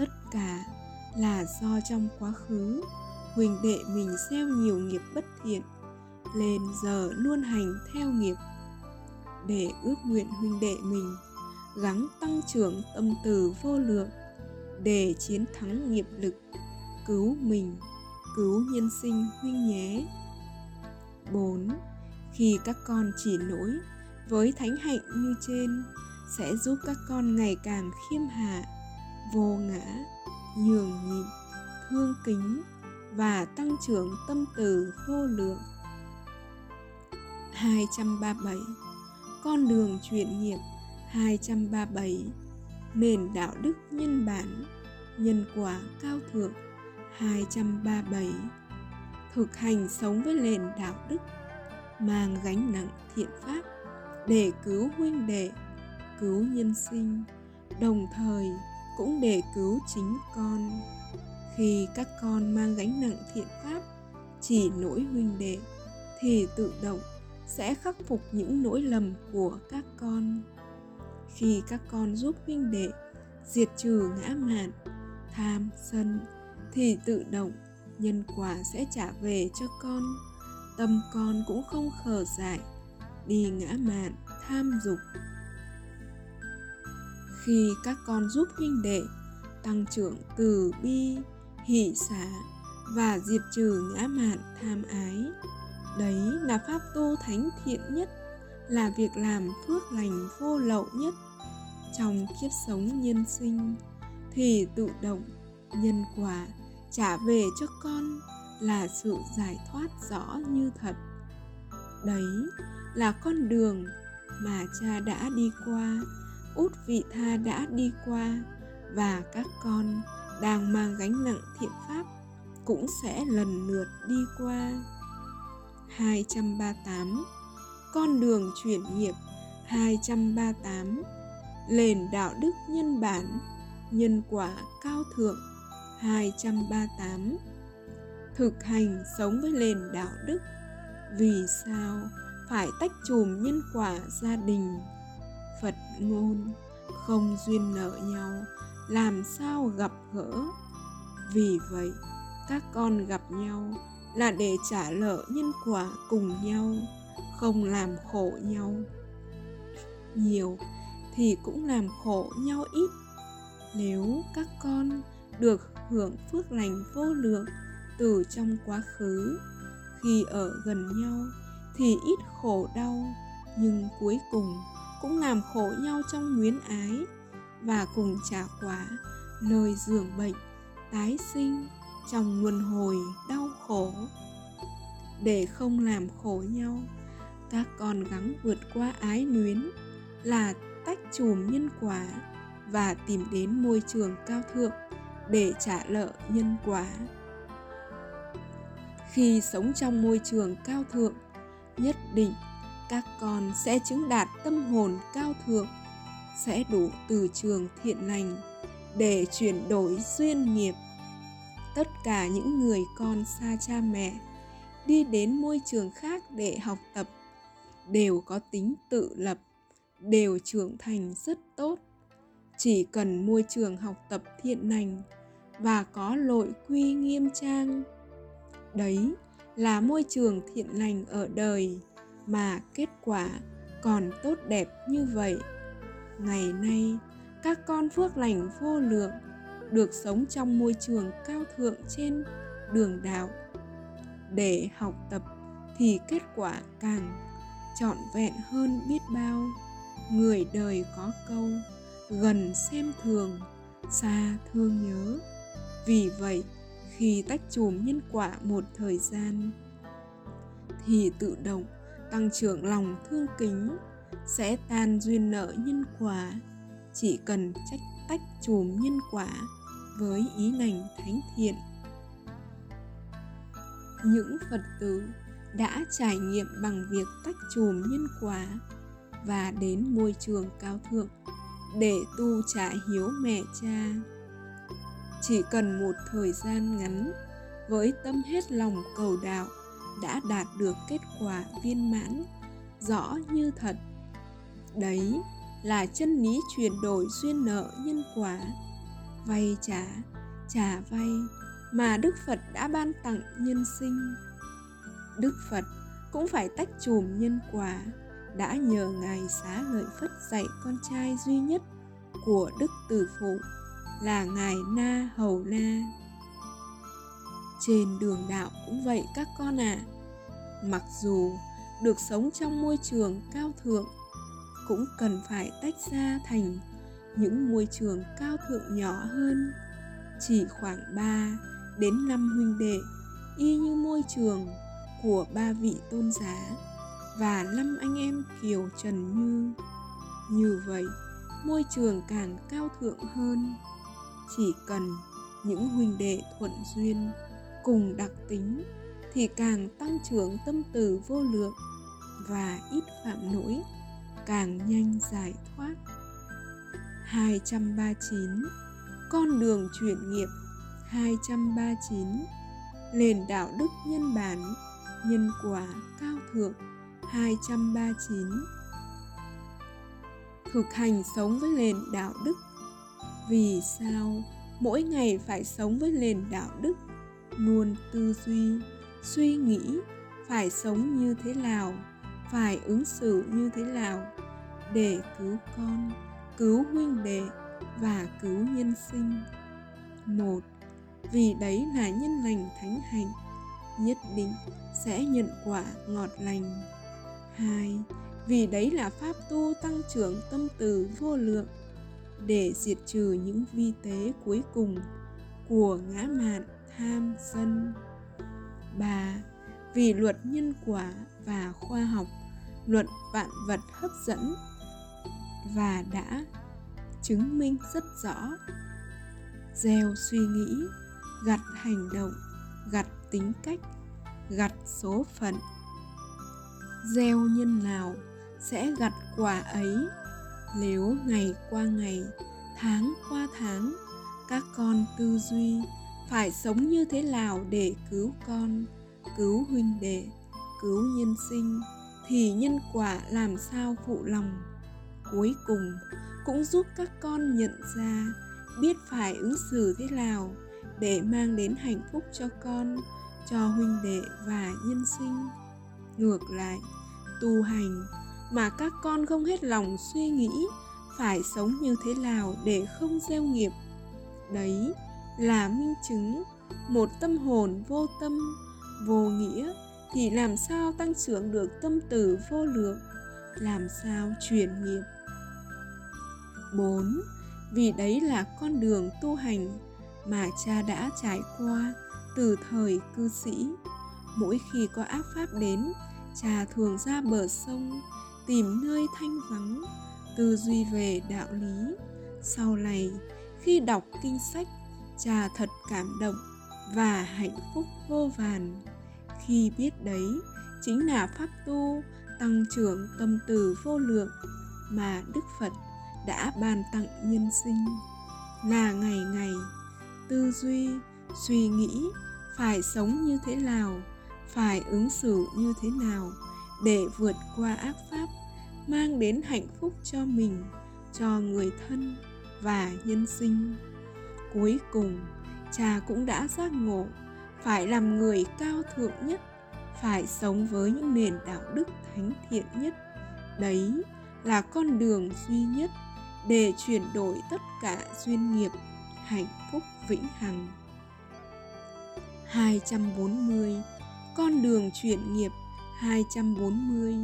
tất cả là do trong quá khứ, huynh đệ mình gieo nhiều nghiệp bất thiện, lên giờ luôn hành theo nghiệp. Để ước nguyện huynh đệ mình gắng tăng trưởng tâm từ vô lượng để chiến thắng nghiệp lực cứu mình cứu nhân sinh huynh nhé 4. Khi các con chỉ lỗi với thánh hạnh như trên sẽ giúp các con ngày càng khiêm hạ, vô ngã, nhường nhịn, thương kính và tăng trưởng tâm từ vô lượng. 237 Con đường chuyển nghiệp 237 Nền đạo đức nhân bản, Nhân quả cao thượng 237 Thực hành sống với nền đạo đức, Mang gánh nặng thiện pháp Để cứu huynh đệ, Cứu nhân sinh, Đồng thời cũng để cứu chính con. Khi các con mang gánh nặng thiện pháp Chỉ nỗi huynh đệ Thì tự động sẽ khắc phục những nỗi lầm của các con khi các con giúp huynh đệ diệt trừ ngã mạn, tham, sân, thì tự động nhân quả sẽ trả về cho con. Tâm con cũng không khờ dại đi ngã mạn, tham dục. Khi các con giúp huynh đệ tăng trưởng từ bi, hỷ xả và diệt trừ ngã mạn tham ái, đấy là pháp tu thánh thiện nhất là việc làm phước lành vô lậu nhất trong kiếp sống nhân sinh, thì tự động nhân quả trả về cho con là sự giải thoát rõ như thật. Đấy là con đường mà cha đã đi qua, út vị tha đã đi qua, và các con đang mang gánh nặng thiện pháp cũng sẽ lần lượt đi qua. 238 con đường chuyển nghiệp 238 Nền đạo đức nhân bản, Nhân quả cao thượng 238 Thực hành sống với nền đạo đức, Vì sao phải tách chùm nhân quả gia đình? Phật ngôn, không duyên nợ nhau, làm sao gặp gỡ? Vì vậy, các con gặp nhau là để trả nợ nhân quả cùng nhau không làm khổ nhau. Nhiều thì cũng làm khổ nhau ít. Nếu các con được hưởng phước lành vô lượng từ trong quá khứ, khi ở gần nhau thì ít khổ đau, nhưng cuối cùng cũng làm khổ nhau trong luyến ái và cùng trả quả lời dường bệnh tái sinh trong luân hồi đau khổ. Để không làm khổ nhau các con gắng vượt qua ái luyến là tách chùm nhân quả và tìm đến môi trường cao thượng để trả nợ nhân quả. Khi sống trong môi trường cao thượng, nhất định các con sẽ chứng đạt tâm hồn cao thượng, sẽ đủ từ trường thiện lành để chuyển đổi duyên nghiệp. Tất cả những người con xa cha mẹ đi đến môi trường khác để học tập đều có tính tự lập, đều trưởng thành rất tốt. Chỉ cần môi trường học tập thiện lành và có lội quy nghiêm trang, đấy là môi trường thiện lành ở đời mà kết quả còn tốt đẹp như vậy. Ngày nay, các con phước lành vô lượng được sống trong môi trường cao thượng trên đường đạo. Để học tập thì kết quả càng trọn vẹn hơn biết bao. Người đời có câu, gần xem thường, xa thương nhớ. Vì vậy, khi tách chùm nhân quả một thời gian, thì tự động tăng trưởng lòng thương kính, sẽ tan duyên nợ nhân quả. Chỉ cần trách, tách chùm nhân quả với ý lành thánh thiện. Những phật tử đã trải nghiệm bằng việc tách chùm nhân quả và đến môi trường cao thượng để tu trả hiếu mẹ cha. Chỉ cần một thời gian ngắn, với tâm hết lòng cầu đạo, đã đạt được kết quả viên mãn, rõ như thật. Đấy là chân lý chuyển đổi duyên nợ nhân quả. Vay trả trả vay mà đức phật đã ban tặng nhân sinh đức phật cũng phải tách chùm nhân quả, đã nhờ ngài xá lợi phất dạy con trai duy nhất của đức tử phụ là ngài na hầu na. Trên đường đạo cũng vậy các con ạ. À. mặc dù được sống trong môi trường cao thượng, cũng cần phải tách ra thành những môi trường cao thượng nhỏ hơn. Chỉ khoảng 3 đến 5 huynh đệ y như môi trường của ba vị tôn giá và năm anh em kiều trần như. Như vậy, môi trường càng cao thượng hơn. Chỉ cần những huynh đệ thuận duyên cùng đặc tính thì càng tăng trưởng tâm từ vô lượng và ít phạm lỗi càng nhanh giải thoát. 239 Con đường chuyển nghiệp. 239 Nền đạo đức nhân bản. Nhân quả cao thượng 239 Thực hành sống với nền đạo đức. Vì sao mỗi ngày phải sống với nền đạo đức? Luôn tư duy, suy nghĩ phải sống như thế nào? Phải ứng xử như thế nào? Để cứu con cứu huynh đệ và cứu nhân sinh. Một vì đấy là nhân lành thánh hạnh nhất định sẽ nhận quả ngọt lành. Hai, vì đấy là pháp tu tăng trưởng tâm từ vô lượng, để diệt trừ những vi tế cuối cùng của ngã mạn tham sân. Ba, vì luật nhân quả và khoa học luật vạn vật hấp dẫn và đã chứng minh rất rõ. Gieo suy nghĩ, gặt hành động, gặt tính cách gặt số phận. Gieo nhân nào sẽ gặt quả ấy? Nếu ngày qua ngày, tháng qua tháng, các con tư duy phải sống như thế nào để cứu con, cứu huynh đệ, cứu nhân sinh, thì nhân quả làm sao phụ lòng? Cuối cùng, cũng giúp các con nhận ra biết phải ứng xử thế nào để mang đến hạnh phúc cho con cho huynh đệ và nhân sinh ngược lại, tu hành mà các con không hết lòng suy nghĩ phải sống như thế nào để không gieo nghiệp, đấy là minh chứng một tâm hồn vô tâm, vô nghĩa thì làm sao tăng trưởng được tâm từ vô lượng, làm sao chuyển nghiệp 4. Vì đấy là con đường tu hành mà cha đã trải qua từ thời cư sĩ. Mỗi khi có ác pháp đến, cha thường ra bờ sông tìm nơi thanh vắng, tư duy về đạo lý. Sau này, khi đọc kinh sách, cha thật cảm động và hạnh phúc vô vàn khi biết đấy chính là pháp tu tăng trưởng tâm từ vô lượng mà đức phật đã ban tặng nhân sinh là ngày ngày tư duy suy nghĩ, phải sống như thế nào, phải ứng xử như thế nào để vượt qua ác pháp mang đến hạnh phúc cho mình, cho người thân và nhân sinh. Cuối cùng, cha cũng đã giác ngộ, phải làm người cao thượng nhất, phải sống với những nền đạo đức thánh thiện nhất. Đấy là con đường duy nhất để chuyển đổi tất cả duyên nghiệp, hạnh phúc vĩnh hằng. 240 Con đường chuyển nghiệp 240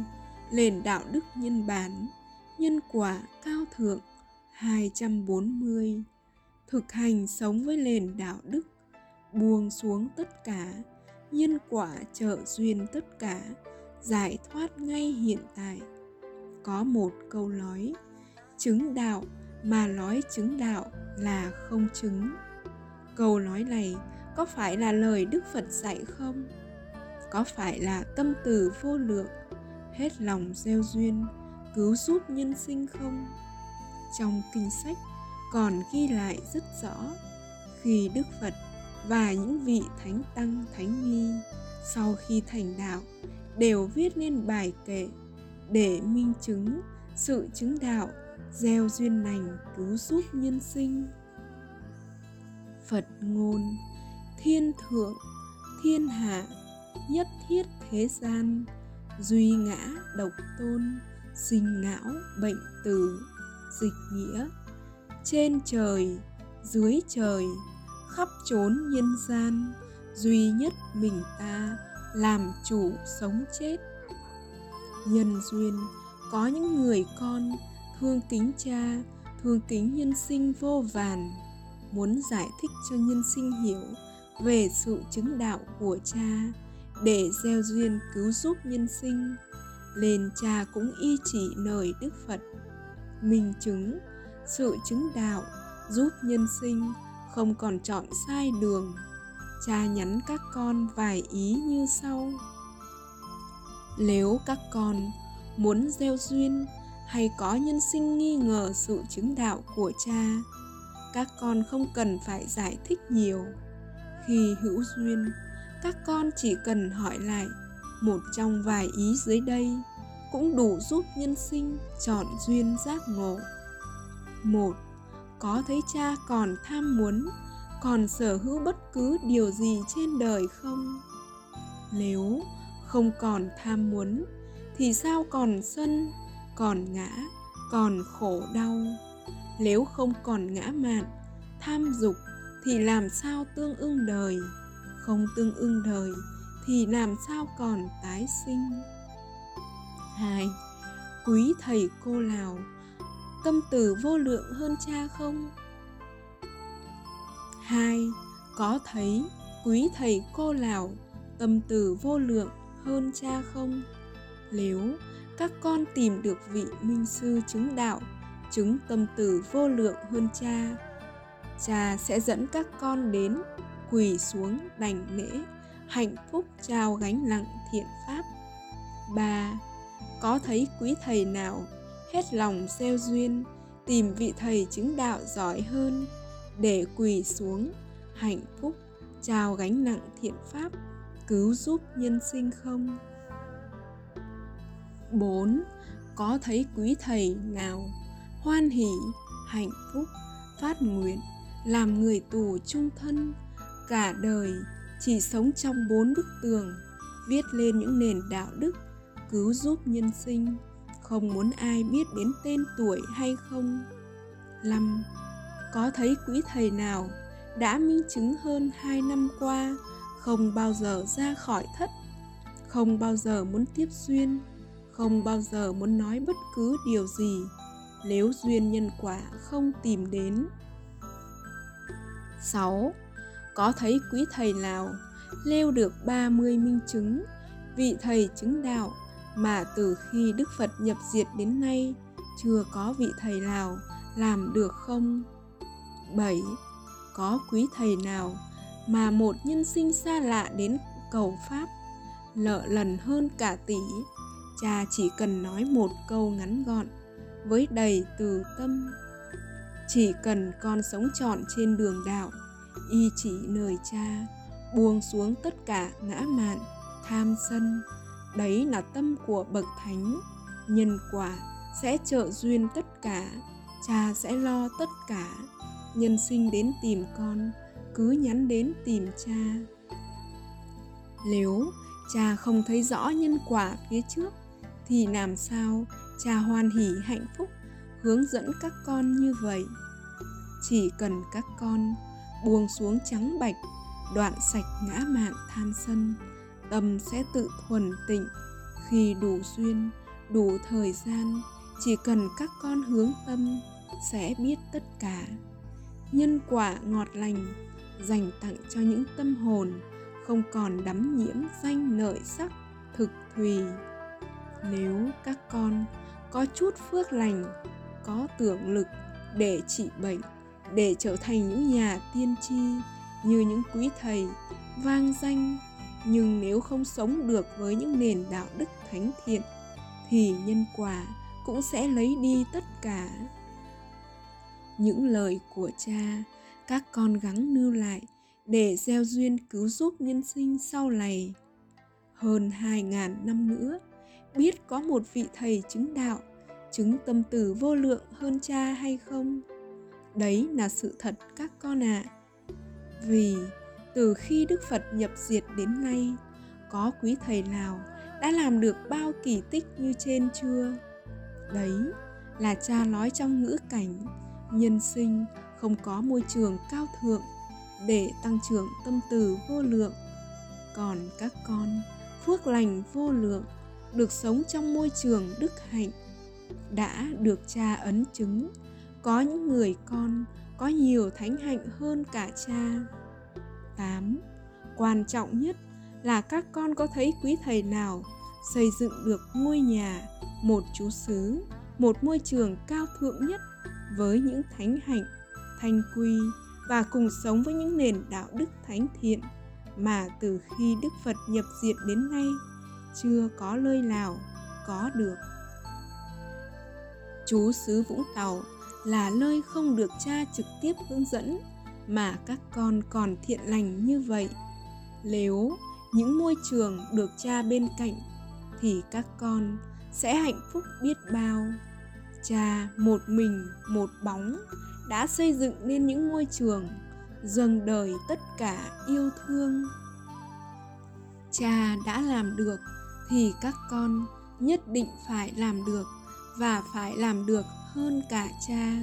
Nền đạo đức nhân bản, Nhân quả cao thượng 240 Thực hành sống với nền đạo đức, Buông xuống tất cả, Nhân quả trợ duyên tất cả, Giải thoát ngay hiện tại. Có một câu nói, Chứng đạo mà nói chứng đạo là không chứng. Câu nói này có phải là lời đức phật dạy không? Có phải là tâm từ vô lượng, hết lòng gieo duyên, cứu giúp nhân sinh không? Trong kinh sách còn ghi lại rất rõ, khi đức phật và những vị thánh tăng, thánh ni sau khi thành đạo đều viết nên bài kệ để minh chứng sự chứng đạo gieo duyên lành cứu giúp nhân sinh. Phật ngôn thiên thượng, thiên hạ, nhất thiết thế gian, duy ngã độc tôn, sinh não bệnh tử, dịch nghĩa. Trên trời, dưới trời, khắp chốn nhân gian, duy nhất mình ta làm chủ sống chết. Nhân duyên, có những người con, thương kính cha, thương kính nhân sinh vô vàn, muốn giải thích cho nhân sinh hiểu về sự chứng đạo của cha để gieo duyên cứu giúp nhân sinh. Nên cha cũng y chỉ lời đức phật, minh chứng sự chứng đạo giúp nhân sinh không còn chọn sai đường. Cha nhắn các con vài ý như sau. Nếu các con muốn gieo duyên hay có nhân sinh nghi ngờ sự chứng đạo của cha, các con không cần phải giải thích nhiều khi hữu duyên, các con chỉ cần hỏi lại một trong vài ý dưới đây cũng đủ giúp nhân sinh chọn duyên giác ngộ. Một, có thấy cha còn tham muốn, còn sở hữu bất cứ điều gì trên đời không? Nếu không còn tham muốn, thì sao còn sân, còn ngã, còn khổ đau? Nếu không còn ngã mạn, tham dục thì làm sao tương ưng đời? Không tương ưng đời thì làm sao còn tái sinh? Hai, quý thầy cô lào, tâm từ vô lượng hơn cha không? Hai, có thấy quý thầy cô lào tâm từ vô lượng hơn cha không? Nếu các con tìm được vị minh sư chứng đạo, chứng tâm từ vô lượng hơn cha cha sẽ dẫn các con đến quỳ xuống đảnh lễ hạnh phúc trao gánh nặng thiện pháp ba có thấy quý thầy nào hết lòng gieo duyên tìm vị thầy chứng đạo giỏi hơn để quỳ xuống hạnh phúc trao gánh nặng thiện pháp cứu giúp nhân sinh không 4. Có thấy quý thầy nào hoan hỷ, hạnh phúc, phát nguyện, làm người tù trung thân, cả đời chỉ sống trong bốn bức tường, viết lên những nền đạo đức, cứu giúp nhân sinh, không muốn ai biết đến tên tuổi hay không. năm Có thấy quý thầy nào đã minh chứng hơn hai năm qua, không bao giờ ra khỏi thất, không bao giờ muốn tiếp duyên, không bao giờ muốn nói bất cứ điều gì nếu duyên nhân quả không tìm đến 6. Có thấy quý thầy nào leo được 30 minh chứng, vị thầy chứng đạo mà từ khi Đức Phật nhập diệt đến nay chưa có vị thầy nào làm được không? 7. Có quý thầy nào mà một nhân sinh xa lạ đến cầu pháp lợ lần hơn cả tỷ cha chỉ cần nói một câu ngắn gọn với đầy từ tâm chỉ cần con sống trọn trên đường đạo, y chỉ lời cha, buông xuống tất cả ngã mạn, tham sân. Đấy là tâm của bậc thánh. Nhân quả sẽ trợ duyên tất cả, cha sẽ lo tất cả. Nhân sinh đến tìm con, cứ nhắn đến tìm cha. Nếu cha không thấy rõ nhân quả phía trước, thì làm sao cha hoan hỉ hạnh phúc? Hướng dẫn các con như vậy. Chỉ cần các con buông xuống trắng bạch, đoạn sạch ngã mạn tham sân, tâm sẽ tự thuần tịnh. Khi đủ duyên, đủ thời gian, chỉ cần các con hướng tâm, sẽ biết tất cả. Nhân quả ngọt lành, dành tặng cho những tâm hồn, không còn đắm nhiễm danh lợi sắc thực thùy. Nếu các con có chút phước lành có tưởng lực để trị bệnh, để trở thành những nhà tiên tri như những quý thầy vang danh. Nhưng nếu không sống được với những nền đạo đức thánh thiện, thì nhân quả cũng sẽ lấy đi tất cả. Những lời của cha, các con gắng nưu lại để gieo duyên cứu giúp nhân sinh sau này. Hơn hai ngàn năm nữa, biết có một vị thầy chứng đạo chứng tâm từ vô lượng hơn cha hay không? Đấy là sự thật các con ạ. À. vì từ khi đức phật nhập diệt đến nay, có quý thầy nào đã làm được bao kỳ tích như trên chưa? Đấy là cha nói trong ngữ cảnh, nhân sinh không có môi trường cao thượng để tăng trưởng tâm từ vô lượng. Còn các con, phước lành vô lượng, được sống trong môi trường đức hạnh đã được cha ấn chứng có những người con có nhiều thánh hạnh hơn cả cha 8. Quan trọng nhất là các con có thấy quý thầy nào xây dựng được ngôi nhà, một chú xứ, một môi trường cao thượng nhất với những thánh hạnh, thanh quy và cùng sống với những nền đạo đức thánh thiện mà từ khi Đức Phật nhập diệt đến nay chưa có nơi nào có được. Chú xứ Vũng Tàu là nơi không được cha trực tiếp hướng dẫn mà các con còn thiện lành như vậy. Nếu những môi trường được cha bên cạnh thì các con sẽ hạnh phúc biết bao. Cha một mình, một bóng đã xây dựng nên những ngôi trường, dâng đời tất cả yêu thương cha đã làm được thì các con nhất định phải làm được và phải làm được hơn cả cha.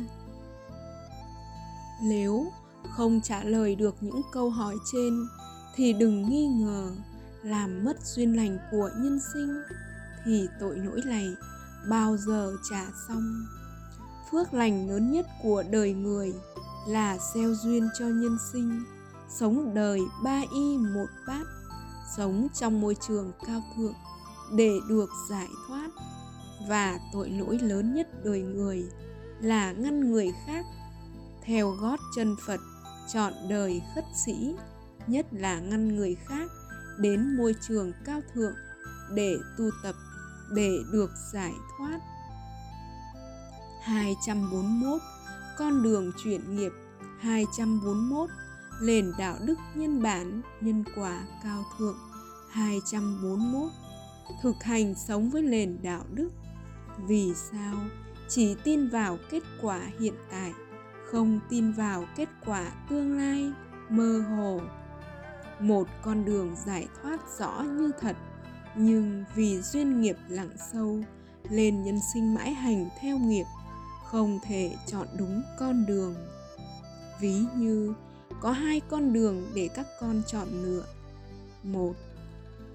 Nếu không trả lời được những câu hỏi trên, thì đừng nghi ngờ làm mất duyên lành của nhân sinh, thì tội lỗi này bao giờ trả xong. Phước lành lớn nhất của đời người là gieo duyên cho nhân sinh, sống đời ba y một bát, sống trong môi trường cao thượng để được giải thoát và tội lỗi lớn nhất đời người là ngăn người khác theo gót chân phật chọn đời khất sĩ, nhất là ngăn người khác đến môi trường cao thượng để tu tập, để được giải thoát. 241 Con đường chuyển nghiệp. 241 Nền đạo đức nhân bản, nhân quả cao thượng. 241 Thực hành sống với nền đạo đức. Vì sao? Chỉ tin vào kết quả hiện tại, Không tin vào kết quả tương lai, mơ hồ. Một con đường giải thoát rõ như thật, Nhưng vì duyên nghiệp lặng sâu, Lên nhân sinh mãi hành theo nghiệp, không thể chọn đúng con đường. Ví như, có hai con đường để các con chọn lựa. Một,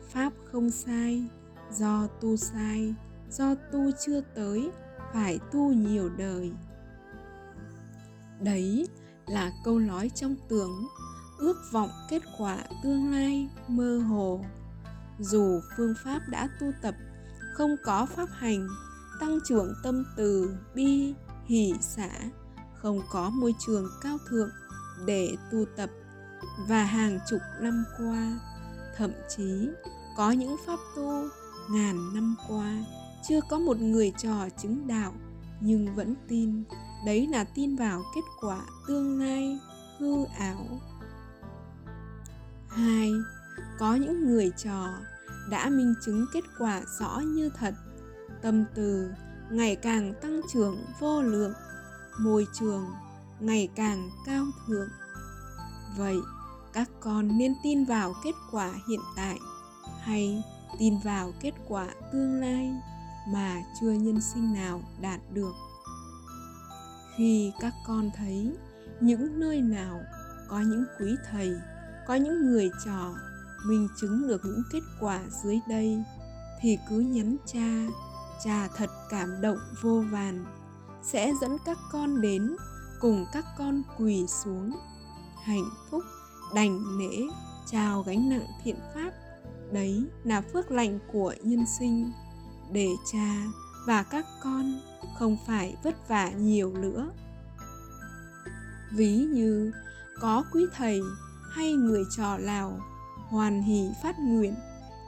pháp không sai, do tu sai do tu chưa tới, phải tu nhiều đời. Đấy là câu nói trong tưởng, ước vọng kết quả tương lai mơ hồ. Dù phương pháp đã tu tập, không có pháp hành, tăng trưởng tâm từ, bi, hỷ xã không có môi trường cao thượng để tu tập. Và hàng chục năm qua, thậm chí có những pháp tu ngàn năm qua chưa có một người trò chứng đạo, nhưng vẫn tin. Đấy là tin vào kết quả tương lai hư ảo. Hai, có những người trò đã minh chứng kết quả rõ như thật. Tâm từ, ngày càng tăng trưởng vô lượng. Môi trường, ngày càng cao thượng. Vậy, các con nên tin vào kết quả hiện tại hay tin vào kết quả tương lai? Mà chưa nhân sinh nào đạt được. Khi các con thấy những nơi nào có những quý thầy, có những người trò minh chứng được những kết quả dưới đây, thì cứ nhắn cha cha thật cảm động vô vàn, sẽ dẫn các con đến cùng các con quỳ xuống, hạnh phúc, đành nễ trao gánh nặng thiện pháp. Đấy là phước lành của nhân sinh để cha và các con không phải vất vả nhiều nữa. Ví như, có quý thầy hay người trò lào hoàn hỷ phát nguyện,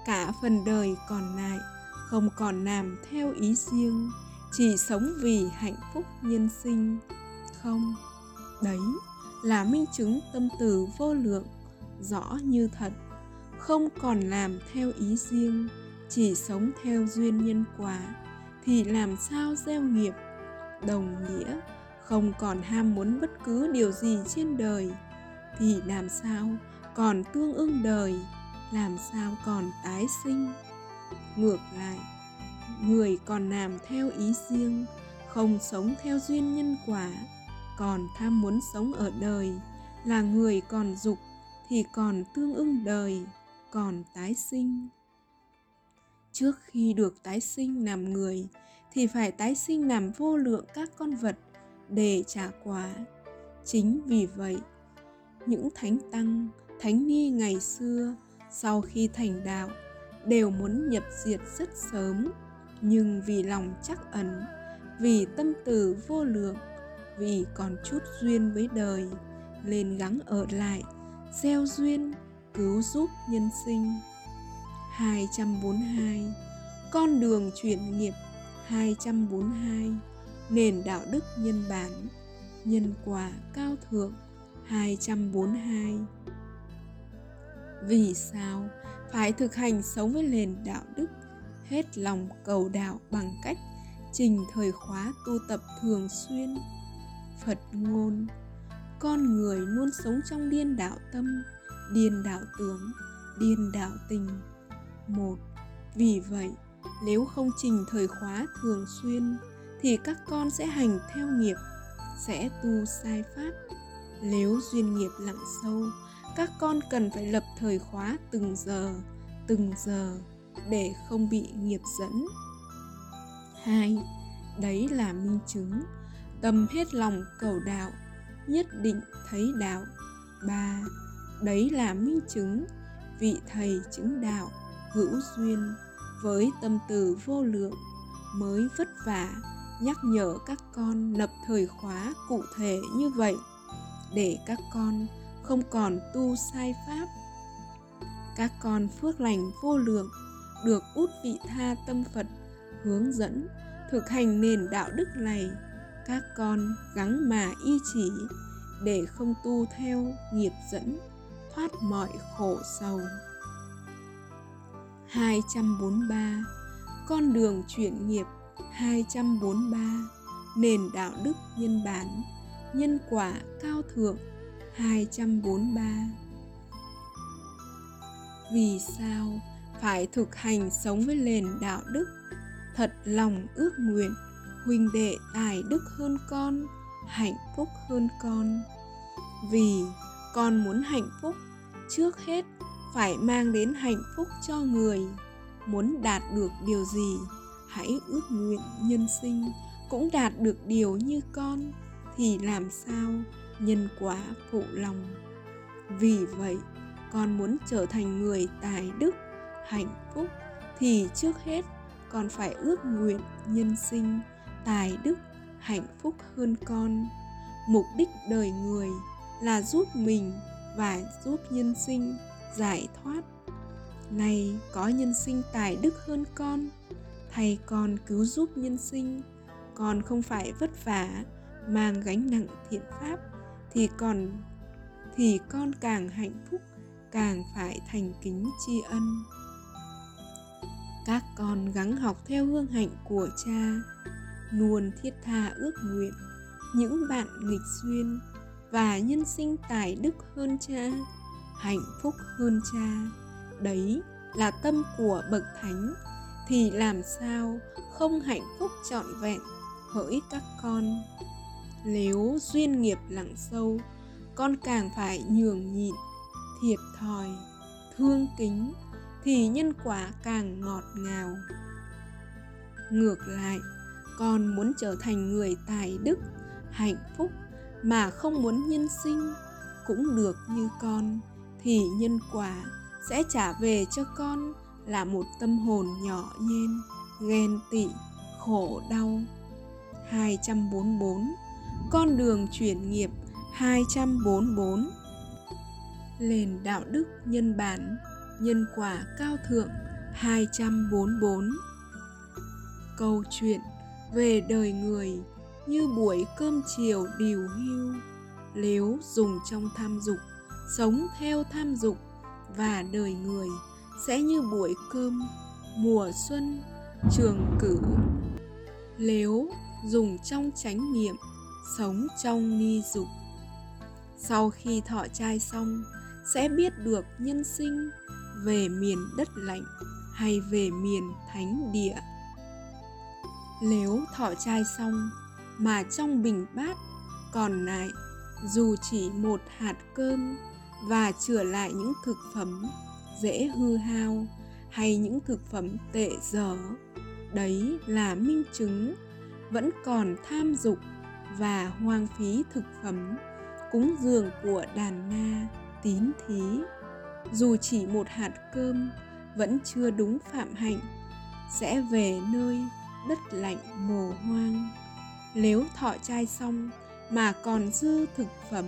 cả phần đời còn lại không còn làm theo ý riêng, chỉ sống vì hạnh phúc nhân sinh. Không, đấy là minh chứng tâm từ vô lượng, rõ như thật, không còn làm theo ý riêng chỉ sống theo duyên nhân quả, thì làm sao gieo nghiệp? Đồng nghĩa, không còn ham muốn bất cứ điều gì trên đời, thì làm sao còn tương ưng đời? Làm sao còn tái sinh? Ngược lại, người còn làm theo ý riêng, không sống theo duyên nhân quả, còn tham muốn sống ở đời, là người còn dục thì còn tương ưng đời, còn tái sinh trước khi được tái sinh làm người, thì phải tái sinh làm vô lượng các con vật để trả quả. Chính vì vậy, những thánh tăng, thánh ni ngày xưa sau khi thành đạo đều muốn nhập diệt rất sớm, nhưng vì lòng chắc ẩn, vì tâm từ vô lượng, vì còn chút duyên với đời, nên gắng ở lại, gieo duyên, cứu giúp nhân sinh. 242 Con đường chuyển nghiệp 242 Nền đạo đức nhân bản, Nhân quả cao thượng 242 Vì sao phải thực hành sống với nền đạo đức, hết lòng cầu đạo bằng cách trình thời khóa tu tập thường xuyên? Phật ngôn, con người luôn sống trong điên đạo tâm, điên đạo tướng điên đạo tình một. Vì vậy, nếu không trình thời khóa thường xuyên, thì các con sẽ hành theo nghiệp, sẽ tu sai pháp. Nếu duyên nghiệp lặng sâu, các con cần phải lập thời khóa từng giờ từng giờ để không bị nghiệp dẫn. Hai, đấy là minh chứng. Tâm hết lòng cầu đạo, nhất định thấy đạo. Ba, đấy là minh chứng. Vị thầy chứng đạo hữu duyên với tâm từ vô lượng mới vất vả nhắc nhở các con lập thời khóa cụ thể như vậy để các con không còn tu sai pháp. Các con phước lành vô lượng được út vị tha tâm phật hướng dẫn thực hành nền đạo đức này, các con gắng mà y chỉ để không tu theo nghiệp dẫn thoát mọi khổ sầu. 243 Con đường chuyển nghiệp 243 Nền đạo đức nhân bản, Nhân quả cao thượng 243 Vì sao phải thực hành sống với nền đạo đức, Thật lòng ước nguyện, Huynh đệ tài đức hơn con, Hạnh phúc hơn con? Vì con muốn hạnh phúc trước hết phải mang đến hạnh phúc cho người. Muốn đạt được điều gì, hãy ước nguyện nhân sinh. Cũng đạt được điều như con, thì làm sao nhân quả phụ lòng? Vì vậy, con muốn trở thành người tài đức, hạnh phúc, thì trước hết con phải ước nguyện nhân sinh, tài đức, hạnh phúc hơn con. Mục đích đời người là giúp mình và giúp nhân sinh giải thoát. Này, có nhân sinh tài đức hơn con, thầy con cứu giúp nhân sinh. Con không phải vất vả, mang gánh nặng thiện pháp, thì còn, thì con càng hạnh phúc, càng phải thành kính tri ân. Các con gắng học theo hương hạnh của cha luôn thiết tha ước nguyện những bạn nghịch duyên và nhân sinh tài đức hơn cha hạnh phúc hơn cha. Đấy là tâm của bậc thánh. Thì làm sao không hạnh phúc trọn vẹn hỡi các con? Nếu duyên nghiệp lặng sâu, con càng phải nhường nhịn, thiệt thòi, thương kính, thì nhân quả càng ngọt ngào. Ngược lại, con muốn trở thành người tài đức, hạnh phúc mà không muốn nhân sinh cũng được như con thì nhân quả sẽ trả về cho con là một tâm hồn nhỏ nhen, ghen tị, khổ đau. 244 Con đường chuyển nghiệp. 244 Nền đạo đức nhân bản, nhân quả cao thượng. 244 Câu chuyện về đời người như buổi cơm chiều điều hưu nếu dùng trong tham dục sống theo tham dục và đời người sẽ như buổi cơm mùa xuân trường cử nếu dùng trong chánh niệm sống trong ni dục. Sau khi thọ trai xong, sẽ biết được nhân sinh về miền đất lạnh hay về miền thánh địa. Nếu thọ trai xong mà trong bình bát còn lại, dù chỉ một hạt cơm và chữa lại những thực phẩm dễ hư hao hay những thực phẩm tệ dở. Đấy là minh chứng vẫn còn tham dục và hoang phí thực phẩm, cúng dường của đàn na, tín thí. Dù chỉ một hạt cơm vẫn chưa đúng phạm hạnh, sẽ về nơi đất lạnh mồ hoang. Nếu thọ trai xong mà còn dư thực phẩm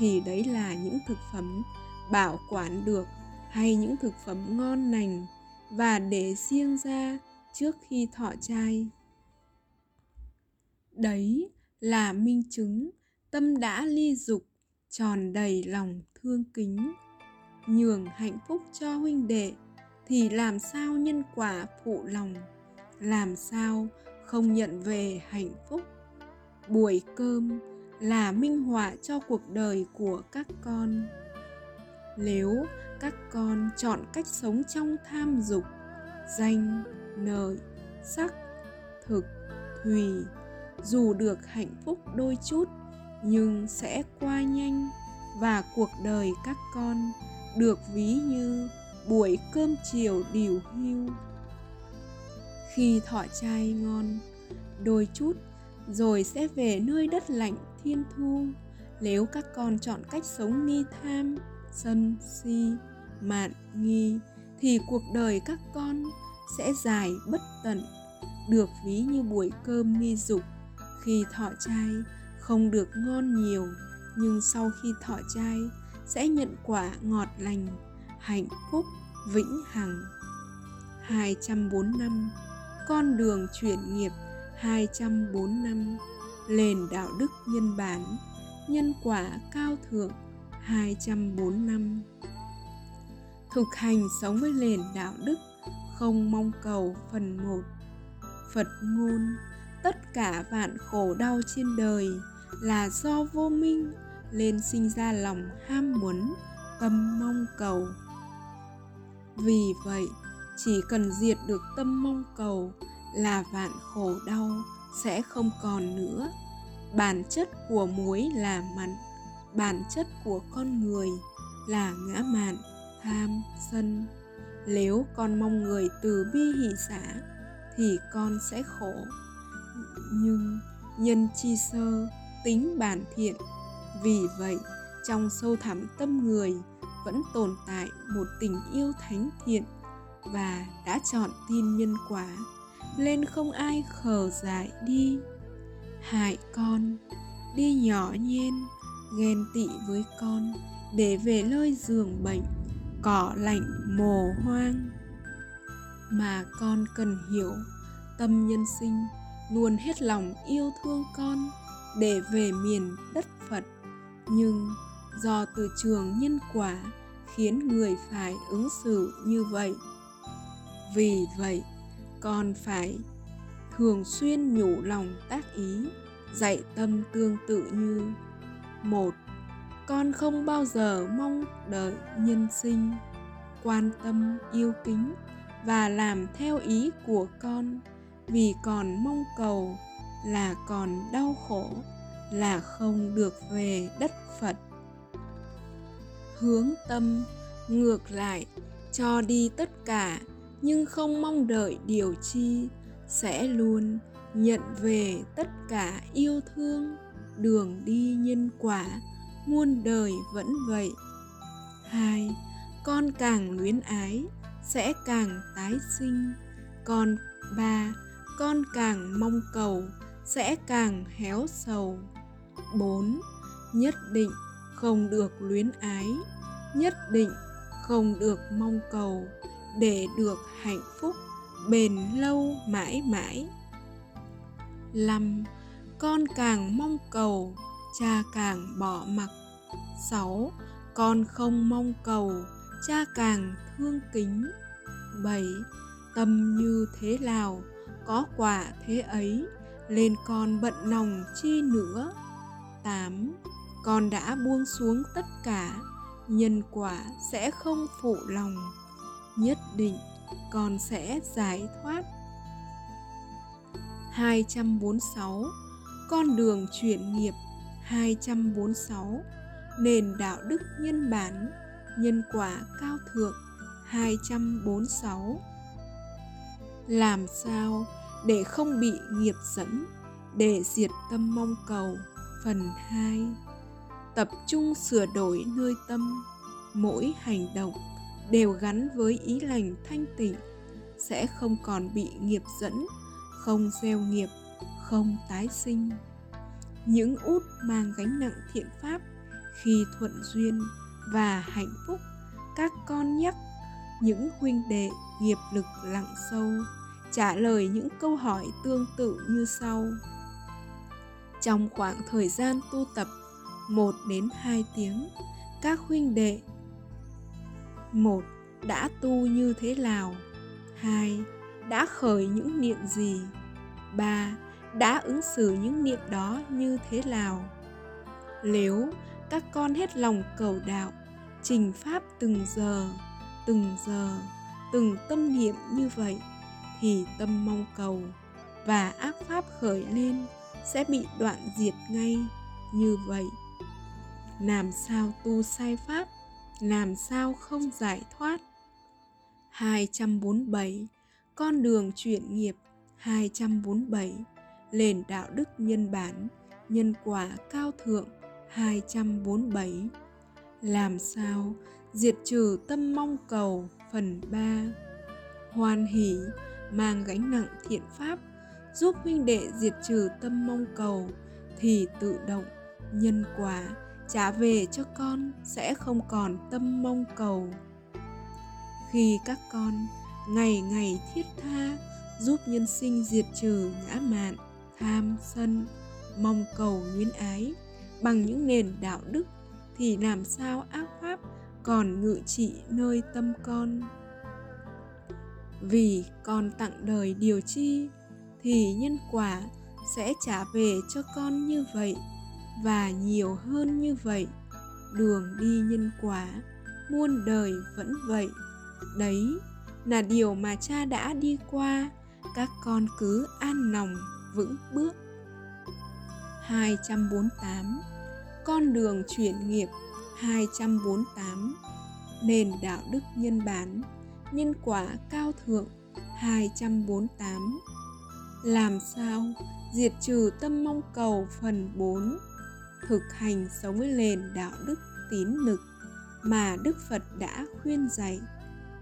thì đấy là những thực phẩm bảo quản được hay những thực phẩm ngon lành và để riêng ra trước khi thọ trai. Đấy là minh chứng tâm đã ly dục, tròn đầy lòng thương kính, nhường hạnh phúc cho huynh đệ thì làm sao nhân quả phụ lòng, làm sao không nhận về hạnh phúc? Buổi cơm là minh họa cho cuộc đời của các con. Nếu các con chọn cách sống trong tham dục danh lợi, sắc thực thùy dù được hạnh phúc đôi chút nhưng sẽ qua nhanh và cuộc đời các con được ví như buổi cơm chiều điều hưu. Khi thọ chai ngon đôi chút rồi sẽ về nơi đất lạnh thiên thu. Nếu các con chọn cách sống ni tham, sân, si, mạn, nghi, thì cuộc đời các con sẽ dài bất tận, được ví như buổi cơm ni dục. Khi thọ trai, không được ngon nhiều, nhưng sau khi thọ trai, sẽ nhận quả ngọt lành, hạnh phúc, vĩnh hằng. 245 con đường chuyển nghiệp 204 năm. Nền đạo đức nhân bản, Nhân quả cao thượng 204 năm Thực hành sống với nền đạo đức, Không mong cầu phần 1 Phật ngôn, Tất cả vạn khổ đau trên đời Là do vô minh Lên sinh ra lòng ham muốn, Tâm mong cầu. Vì vậy, chỉ cần diệt được tâm mong cầu là vạn khổ đau sẽ không còn nữa bản chất của muối là mặn, bản chất của con người là ngã mạn, tham sân. Nếu con mong người từ bi hỷ xã, thì con sẽ khổ. Nhưng nhân chi sơ, tính bản thiện. Vì vậy, trong sâu thẳm tâm người vẫn tồn tại một tình yêu thánh thiện và đã chọn tin nhân quả, nên không ai khờ dại đi hại con, đi nhỏ nhen ghen tị với con, để về nơi giường bệnh, cỏ lạnh mồ hoang. Mà con cần hiểu, tâm nhân sinh luôn hết lòng yêu thương con để về miền đất phật. Nhưng do từ trường nhân quả khiến người phải ứng xử như vậy. Vì vậy, con phải thường xuyên nhủ lòng tác ý, dạy tâm tương tự như, một, con không bao giờ mong đợi nhân sinh, quan tâm yêu kính và làm theo ý của con, vì còn mong cầu là còn đau khổ, là không được về đất phật. Hướng tâm ngược lại, cho đi tất cả, nhưng không mong đợi điều chi sẽ luôn nhận về tất cả yêu thương, đường đi nhân quả, muôn đời vẫn vậy. Hai, con càng luyến ái, sẽ càng tái sinh. Còn ba, con càng mong cầu, sẽ càng héo sầu. Bốn, nhất định không được luyến ái, nhất định không được mong cầu để được hạnh phúc bền lâu mãi mãi. Năm con càng mong cầu, cha càng bỏ mặc. Sáu, con không mong cầu, cha càng thương kính. Bảy, tâm như thế nào, có quả thế ấy, lên con bận lòng chi nữa. Tám, con đã buông xuống tất cả, nhân quả sẽ không phụ lòng. Nhất định con sẽ giải thoát. 246 Con đường chuyển nghiệp. 246 Nền đạo đức nhân bản, Nhân quả cao thượng. 246 Làm sao để không bị nghiệp dẫn, Để diệt tâm mong cầu. Phần 2 Tập trung sửa đổi nơi tâm, Mỗi hành động đều gắn với ý lành thanh tịnh, sẽ không còn bị nghiệp dẫn, không gieo nghiệp, không tái sinh. Những út mang gánh nặng thiện pháp, khi thuận duyên và hạnh phúc, các con nhắc những huynh đệ nghiệp lực lặng sâu, trả lời những câu hỏi tương tự như sau. Trong khoảng thời gian tu tập 1 đến 2 tiếng, các huynh đệ một, đã tu như thế nào? Hai, đã khởi những niệm gì? Ba, đã ứng xử những niệm đó như thế nào? Nếu các con hết lòng cầu đạo, trình pháp từng giờ từng giờ, từng tâm niệm như vậy, thì tâm mong cầu và ác pháp khởi lên sẽ bị đoạn diệt ngay như vậy. Làm sao tu sai pháp? Làm sao không giải thoát? 247 Con đường chuyển nghiệp. 247 Nền đạo đức nhân bản, Nhân quả cao thượng. 247 Làm sao diệt trừ tâm mong cầu? Phần 3 Hoan hỷ, mang gánh nặng thiện pháp, giúp huynh đệ diệt trừ tâm mong cầu, thì tự động nhân quả trả về cho con sẽ không còn tâm mong cầu. Khi các con ngày ngày thiết tha giúp nhân sinh diệt trừ ngã mạn, tham sân, mong cầu luyến ái bằng những nền đạo đức thì làm sao ác pháp còn ngự trị nơi tâm con? Vì con tặng đời điều chi thì nhân quả sẽ trả về cho con như vậy và nhiều hơn như vậy. Đường đi nhân quả, muôn đời vẫn vậy. Đấy là điều mà cha đã đi qua, các con cứ an lòng, vững bước. 248 Con đường chuyển nghiệp. 248 Nền đạo đức nhân bản, Nhân quả cao thượng. 248 Làm sao diệt trừ tâm mong cầu phần 4 thực hành sống với nền đạo đức tín lực mà Đức Phật đã khuyên dạy.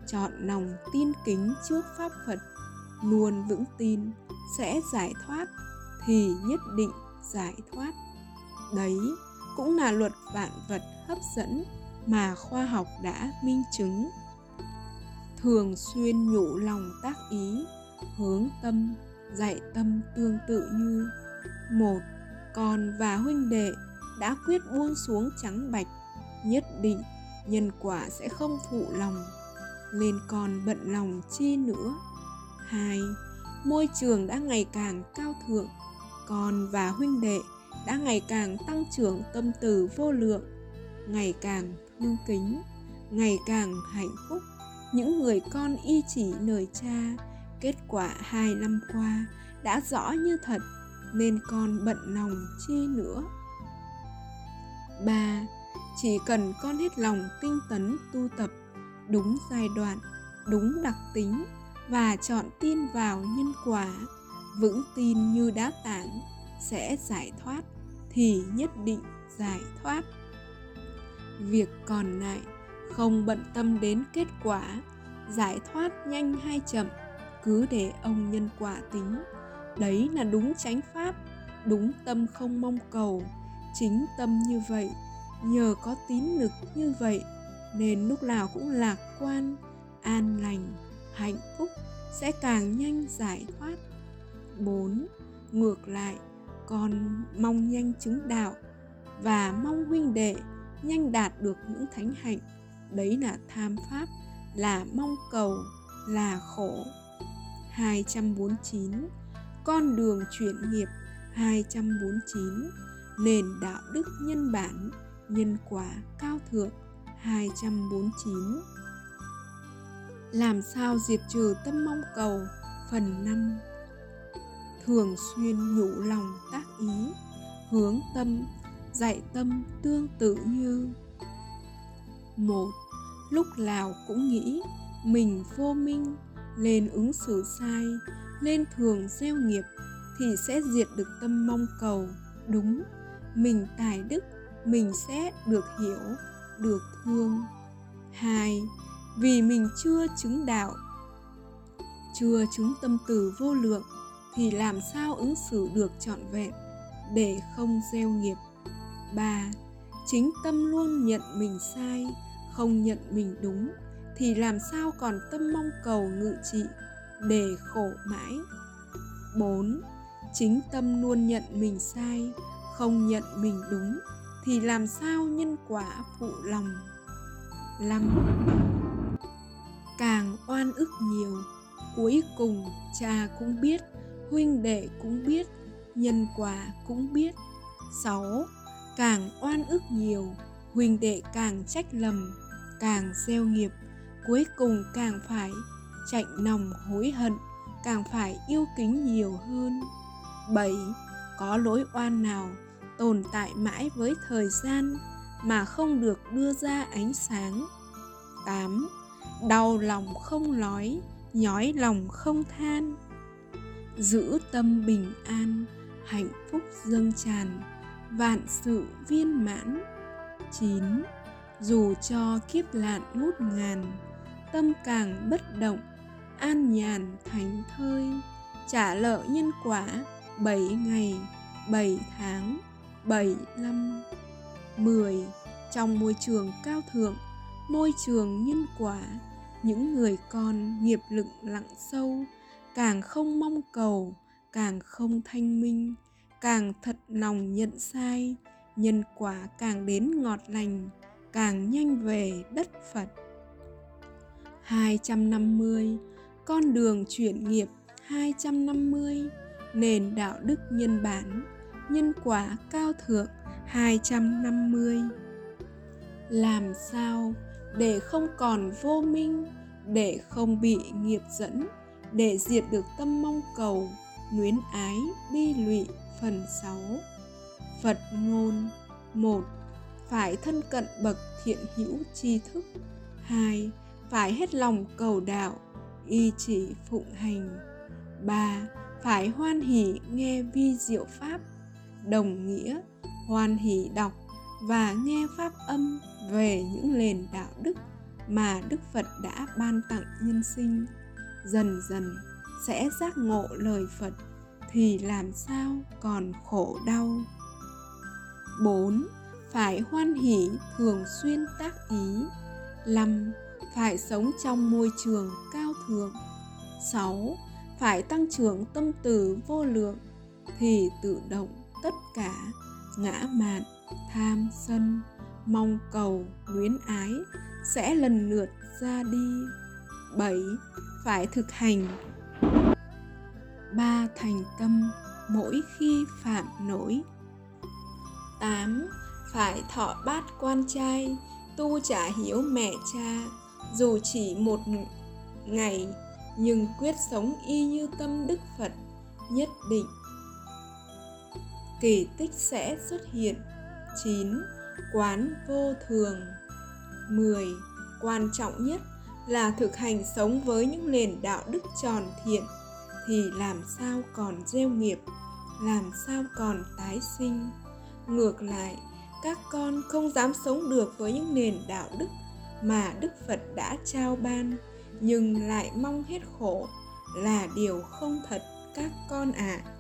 Chọn lòng tin kính trước Pháp Phật, luôn vững tin sẽ giải thoát thì nhất định giải thoát. Đấy cũng là luật vạn vật hấp dẫn mà khoa học đã minh chứng. Thường xuyên nhủ lòng tác ý, hướng tâm, dạy tâm tương tự như một con và huynh đệ đã quyết buông xuống trắng bạch, nhất định nhân quả sẽ không phụ lòng, nên còn bận lòng chi nữa. Hai, môi trường đã ngày càng cao thượng, con và huynh đệ đã ngày càng tăng trưởng tâm từ vô lượng, ngày càng thương kính, ngày càng hạnh phúc. Những người con y chỉ lời cha, kết quả hai năm qua đã rõ như thật, nên con bận lòng chi nữa ba, chỉ cần con hết lòng tinh tấn tu tập, đúng giai đoạn, đúng đặc tính và chọn tin vào nhân quả, vững tin như đá tảng sẽ giải thoát thì nhất định giải thoát. Việc còn lại, không bận tâm đến kết quả, giải thoát nhanh hay chậm, cứ để ông nhân quả tính. Đấy là đúng chánh pháp, đúng tâm không mong cầu chính tâm như vậy nhờ có tín lực như vậy nên lúc nào cũng lạc quan an lành hạnh phúc sẽ càng nhanh giải thoát 4. Ngược lại, con mong nhanh chứng đạo và mong huynh đệ nhanh đạt được những thánh hạnh. Đấy là tham pháp, là mong cầu, là khổ. 249. Con đường chuyển nghiệp 249. Nền đạo đức nhân bản, nhân quả cao thượng 249. Làm sao diệt trừ tâm mong cầu? Phần 5 thường xuyên nhủ lòng tác ý hướng tâm dạy tâm tương tự như. Một lúc nào cũng nghĩ mình vô minh lên ứng xử sai lên thường gieo nghiệp thì sẽ diệt được tâm mong cầu. Đúng mình tài đức mình sẽ được hiểu được thương hai vì mình chưa chứng đạo chưa chứng tâm từ vô lượng thì làm sao ứng xử được trọn vẹn để không gieo nghiệp ba chính tâm luôn nhận mình sai không nhận mình đúng thì làm sao còn tâm mong cầu ngự trị để khổ mãi 4. Chính tâm luôn nhận mình sai, không nhận mình đúng thì làm sao nhân quả phụ lòng. lắm Càng oan ức nhiều, cuối cùng cha cũng biết huynh đệ cũng biết nhân quả cũng biết 6. Càng oan ức nhiều, huynh đệ càng trách lầm, càng gieo nghiệp, cuối cùng càng phải chạy nòng hối hận, càng phải yêu kính nhiều hơn. 7. Có lỗi oan nào tồn tại mãi với thời gian mà không được đưa ra ánh sáng. 8. Đau lòng không nói, nhói lòng không than giữ tâm bình an hạnh phúc dâng tràn vạn sự viên mãn 9. Dù cho kiếp lạn ngút ngàn Tâm càng bất động An nhàn thánh thơi Trả lợi nhân quả bảy ngày bảy tháng bảy, năm, mười. Trong môi trường cao thượng, Môi trường nhân quả, Những người con nghiệp lực lặng sâu, càng không mong cầu, càng không thanh minh, càng thật lòng nhận sai, nhân quả càng đến ngọt lành, càng nhanh về đất Phật. 250 con đường chuyển nghiệp 250 nền đạo đức nhân bản nhân quả cao thượng 250 làm sao để không còn vô minh, để không bị nghiệp dẫn, để diệt được tâm mong cầu, luyến ái, bi lụy, phần 6 Phật ngôn một, Phải thân cận bậc thiện hữu tri thức. Hai, Phải hết lòng cầu đạo, y chỉ phụng hành. Ba, Phải hoan hỷ nghe vi diệu pháp. Đồng nghĩa, hoan hỷ đọc và nghe pháp âm về những nền đạo đức mà Đức Phật đã ban tặng nhân sinh dần dần sẽ giác ngộ lời Phật thì làm sao còn khổ đau. 4. Phải hoan hỷ thường xuyên tác ý. 5. Phải sống trong môi trường cao thượng. 6. Phải tăng trưởng tâm từ vô lượng thì tự động tất cả ngã mạn, tham sân, mong cầu, luyến ái sẽ lần lượt ra đi. 7 phải thực hành ba thành tâm mỗi khi phạm nổi 8. Phải thọ bát quan trai, tu trả hiếu mẹ cha, dù chỉ một ngày nhưng quyết sống y như tâm đức Phật nhất định. Kỳ tích sẽ xuất hiện. 9. Quán vô thường. 10. Quan trọng nhất là thực hành sống với những nền đạo đức tròn thiện thì làm sao còn gieo nghiệp, làm sao còn tái sinh. Ngược lại, các con không dám sống được với những nền đạo đức mà Đức Phật đã trao ban nhưng lại mong hết khổ là điều không thật các con ạ à.